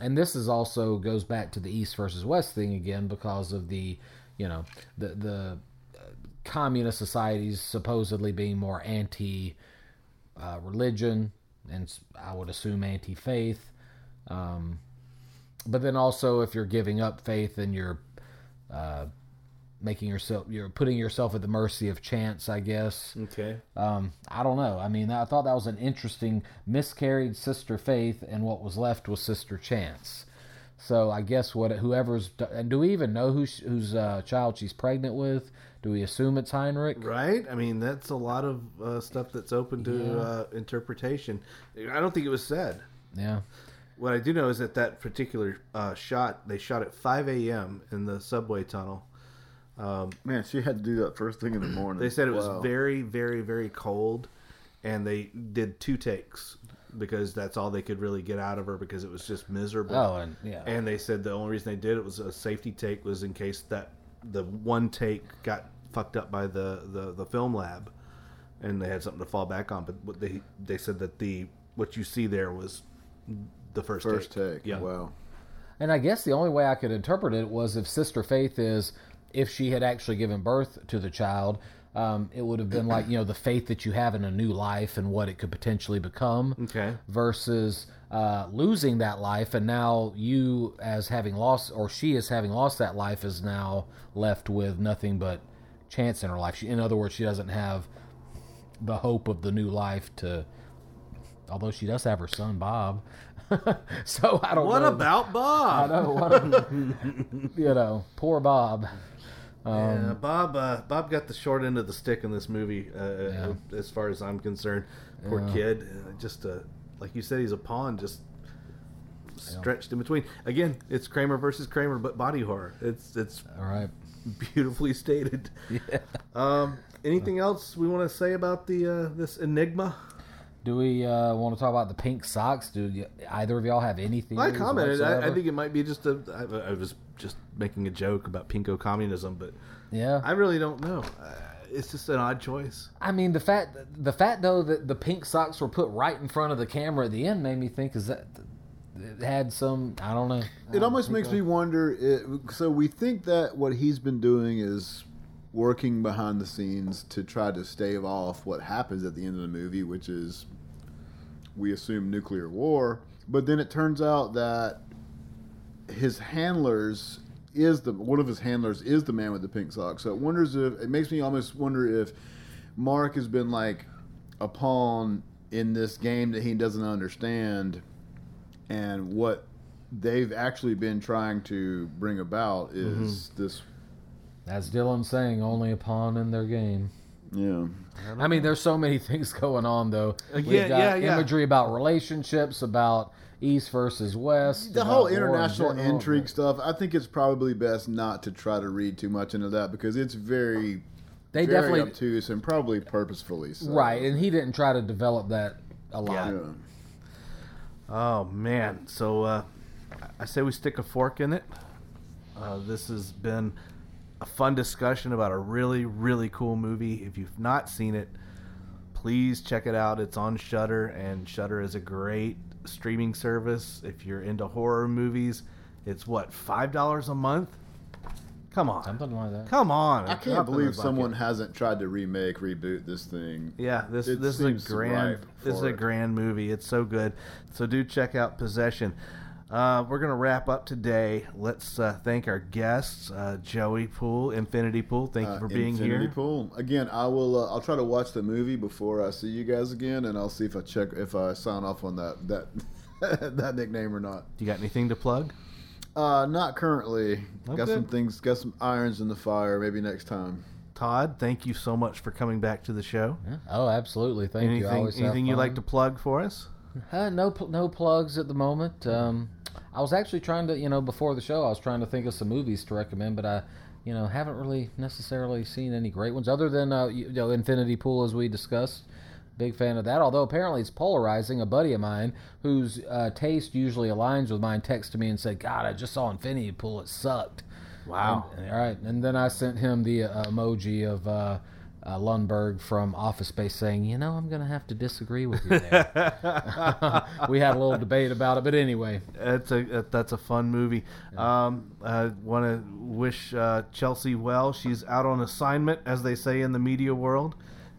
and this is also goes back to the East versus West thing again because of the, you know, the the uh, communist societies supposedly being more anti uh, religion and I would assume anti faith. Um, but then also, if you're giving up faith, then you're uh, making yourself, you're putting yourself at the mercy of chance, I guess. Okay. Um, I don't know. I mean, I thought that was an interesting miscarried sister faith, and what was left was sister chance. So I guess what whoever's and do we even know who's whose uh, child she's pregnant with? Do we assume it's Heinrich? Right. I mean, that's a lot of uh, stuff that's open to Yeah. uh, interpretation. I don't think it was said. Yeah. What I do know is that that particular uh, shot they shot at 5 a.m. in the subway tunnel. Man, she had to do that first thing in the morning. They said it was Wow. very, very, very cold, and they did two takes because that's all they could really get out of her because it was just miserable. Oh, and yeah. And they said the only reason they did it was a safety take was in case that the one take got fucked up by the, the, the film lab, and they had something to fall back on. But what they they said that the what you see there was the first first take. take. Yeah. Wow. And I guess the only way I could interpret it was if Sister Faith is, if she had actually given birth to the child, um, it would have been like, you know, the faith that you have in a new life and what it could potentially become. Okay. Versus uh, losing that life, and now you, as having lost, or she, as having lost that life, is now left with nothing but chance in her life. She, in other words, she doesn't have the hope of the new life to. Although she does have her son Bob, (laughs) so I don't What know. about I Bob? know. What (laughs) you know, poor Bob. Yeah, Bob. Uh, Bob got the short end of the stick in this movie, uh, Yeah. as far as I'm concerned. Poor Yeah. kid. Uh, just uh, like you said, he's a pawn, just stretched in between. Again, it's Kramer versus Kramer, but body horror. It's it's All right. beautifully stated. (laughs) Yeah. (laughs) Um, anything else we want to say about the uh, this enigma? Do we uh, want to talk about the pink socks? Do you, either of y'all have anything? I commented. I, I think it might be just a. I, I was making a joke about pinko communism, but Yeah. I really don't know. Uh, it's just an odd choice. I mean, the fact the fact though that the pink socks were put right in front of the camera at the end made me think is that it had some. I don't know. It almost makes me wonder. It, so we think that what he's been doing is working behind the scenes to try to stave off what happens at the end of the movie, which is we assume nuclear war. But then it turns out that his handlers is the one of his handlers is the man with the pink socks. So it wonders if it makes me almost wonder if Mark has been like a pawn in this game that he doesn't understand, and what they've actually been trying to bring about is mm-hmm. this. As Dylan's saying, only a pawn in their game. Yeah, I mean, there's so many (laughs) things going on, though. Uh, We've yeah, got yeah, yeah. imagery about relationships, about East versus West. the whole war in international general. intrigue stuff. I think it's probably best not to try to read too much into that because it's very, They very definitely obtuse and probably purposefully so. right, and he didn't try to develop that a lot. Yeah. Oh man! So uh, I say we stick a fork in it. Uh, this has been a fun discussion about a really, really cool movie. If you've not seen it, please check it out. It's on Shudder, and Shudder is a great streaming service. If you're into horror movies, it's what five dollars a month. Come on, Something like that. come on! I can't believe someone hasn't tried to remake, reboot this thing. Yeah, this It this is a grand this is a it. grand movie. It's so good. So do check out Possession. Uh, we're gonna wrap up today. Let's uh, thank our guests, uh, Joey Pool, Infinity Pool. Thank you Uh, for being Infinity here. Infinity Pool. Again, I will. Uh, I'll try to watch the movie before I see you guys again, and I'll see if I check if I sign off on that that (laughs) that nickname or not. Do you got anything to plug? Uh, not currently. Oh, got some things. Got some irons in the fire. Maybe next time. Todd, thank you so much for coming back to the show. Yeah. Oh, absolutely. Thank you. Anything always anything you'd like to plug for us? Uh, no, no plugs at the moment. Um, I was actually trying to, you know, before the show, I was trying to think of some movies to recommend, but I, you know, haven't really necessarily seen any great ones other than, uh, you know, Infinity Pool as we discussed. Big fan of that. Although apparently it's polarizing. A buddy of mine whose uh, taste usually aligns with mine texted me and said, "God, I just saw Infinity Pool. It sucked." Wow. And- all right, and then I sent him the uh, emoji of uh, Lumbergh from Office Space saying, "You know, I'm going to have to disagree with you there." (laughs) we had a little debate about it, but anyway, It's a that's a fun movie. Um, I want to wish uh, Chelsea well. She's out on assignment, as they say in the media world.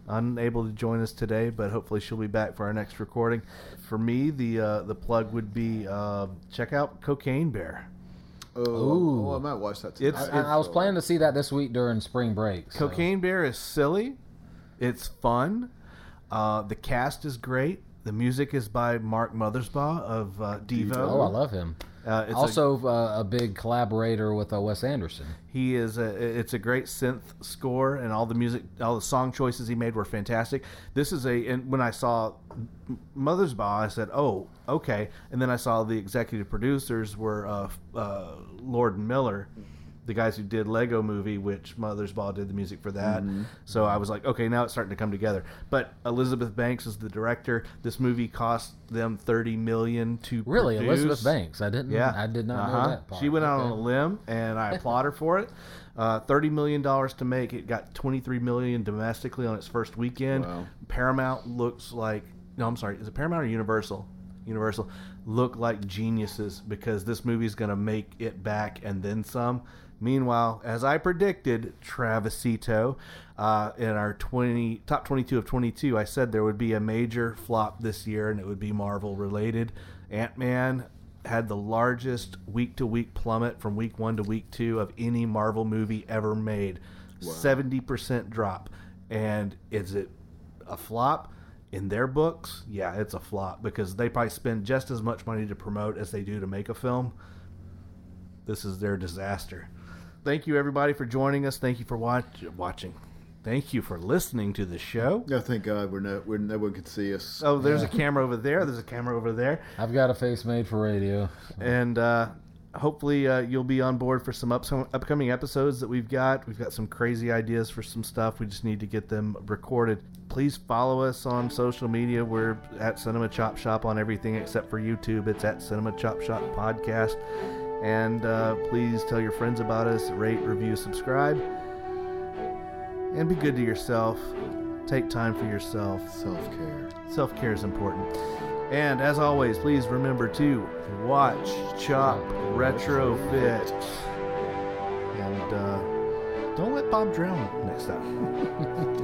Unable to join us today, but hopefully she'll be back for our next recording. For me, the uh, the plug would be uh, check out Cocaine Bear. Oh, Ooh. oh, I might watch that. It's- tonight. I, I was planning to see that this week during spring break. so- Cocaine Bear is silly. It's fun. Uh, the cast is great. The music is by Mark Mothersbaugh of uh, Devo. Oh, I love him. Uh, it's a- also, uh, a big collaborator with uh, Wes Anderson. He is a it's a great synth score and all the music all the song choices he made were fantastic. This is a and when I saw Mothersbaugh I said, "Oh, okay." And then I saw the executive producers were uh, uh, Lord and Miller, the guys who did Lego Movie, which Mothersbaugh did the music for that. So I was like, "Okay, now it's starting to come together." But Elizabeth Banks is the director. This movie cost them 30 million to Really, produce. Elizabeth Banks. I didn't. Yeah, I did not Uh-huh. know that. Part. She went out Okay. on a limb, and I applaud her for it. Uh, Thirty million dollars to make it got twenty three million domestically on its first weekend. Wow. Paramount looks like no, I'm sorry, is it Paramount or Universal? Universal look like geniuses because this movie is going to make it back and then some. Meanwhile, as I predicted, Travisito uh, in our 20 top 22 of 22, I said there would be a major flop this year and it would be Marvel related. Ant Man had the largest week to week plummet from week one to week two of any Marvel movie ever made. 70% drop. And is it a flop? In their books, yeah, it's a flop because they probably spend just as much money to promote as they do to make a film. This is their disaster. Thank you, everybody, for joining us. Thank you for watch- watching. Thank you for listening to the show. Yeah, thank God we're no, we're, no one can see us. Oh, there's a camera over there. (laughs) There's a camera over there. I've got a face made for radio. and uh, hopefully uh, you'll be on board for some ups- upcoming episodes that we've got. We've got some crazy ideas for some stuff. We just need to get them recorded. Please follow us on social media. We're at Cinema Chop Shop on everything except for YouTube. It's at Cinema Chop Shop Podcast. And uh, please tell your friends about us. Rate, review, subscribe, and be good to yourself. Take time for yourself. Self care. Self care is important. And as always, please remember to watch, chop, retrofit. And uh, don't let Bob Drown next time. (laughs)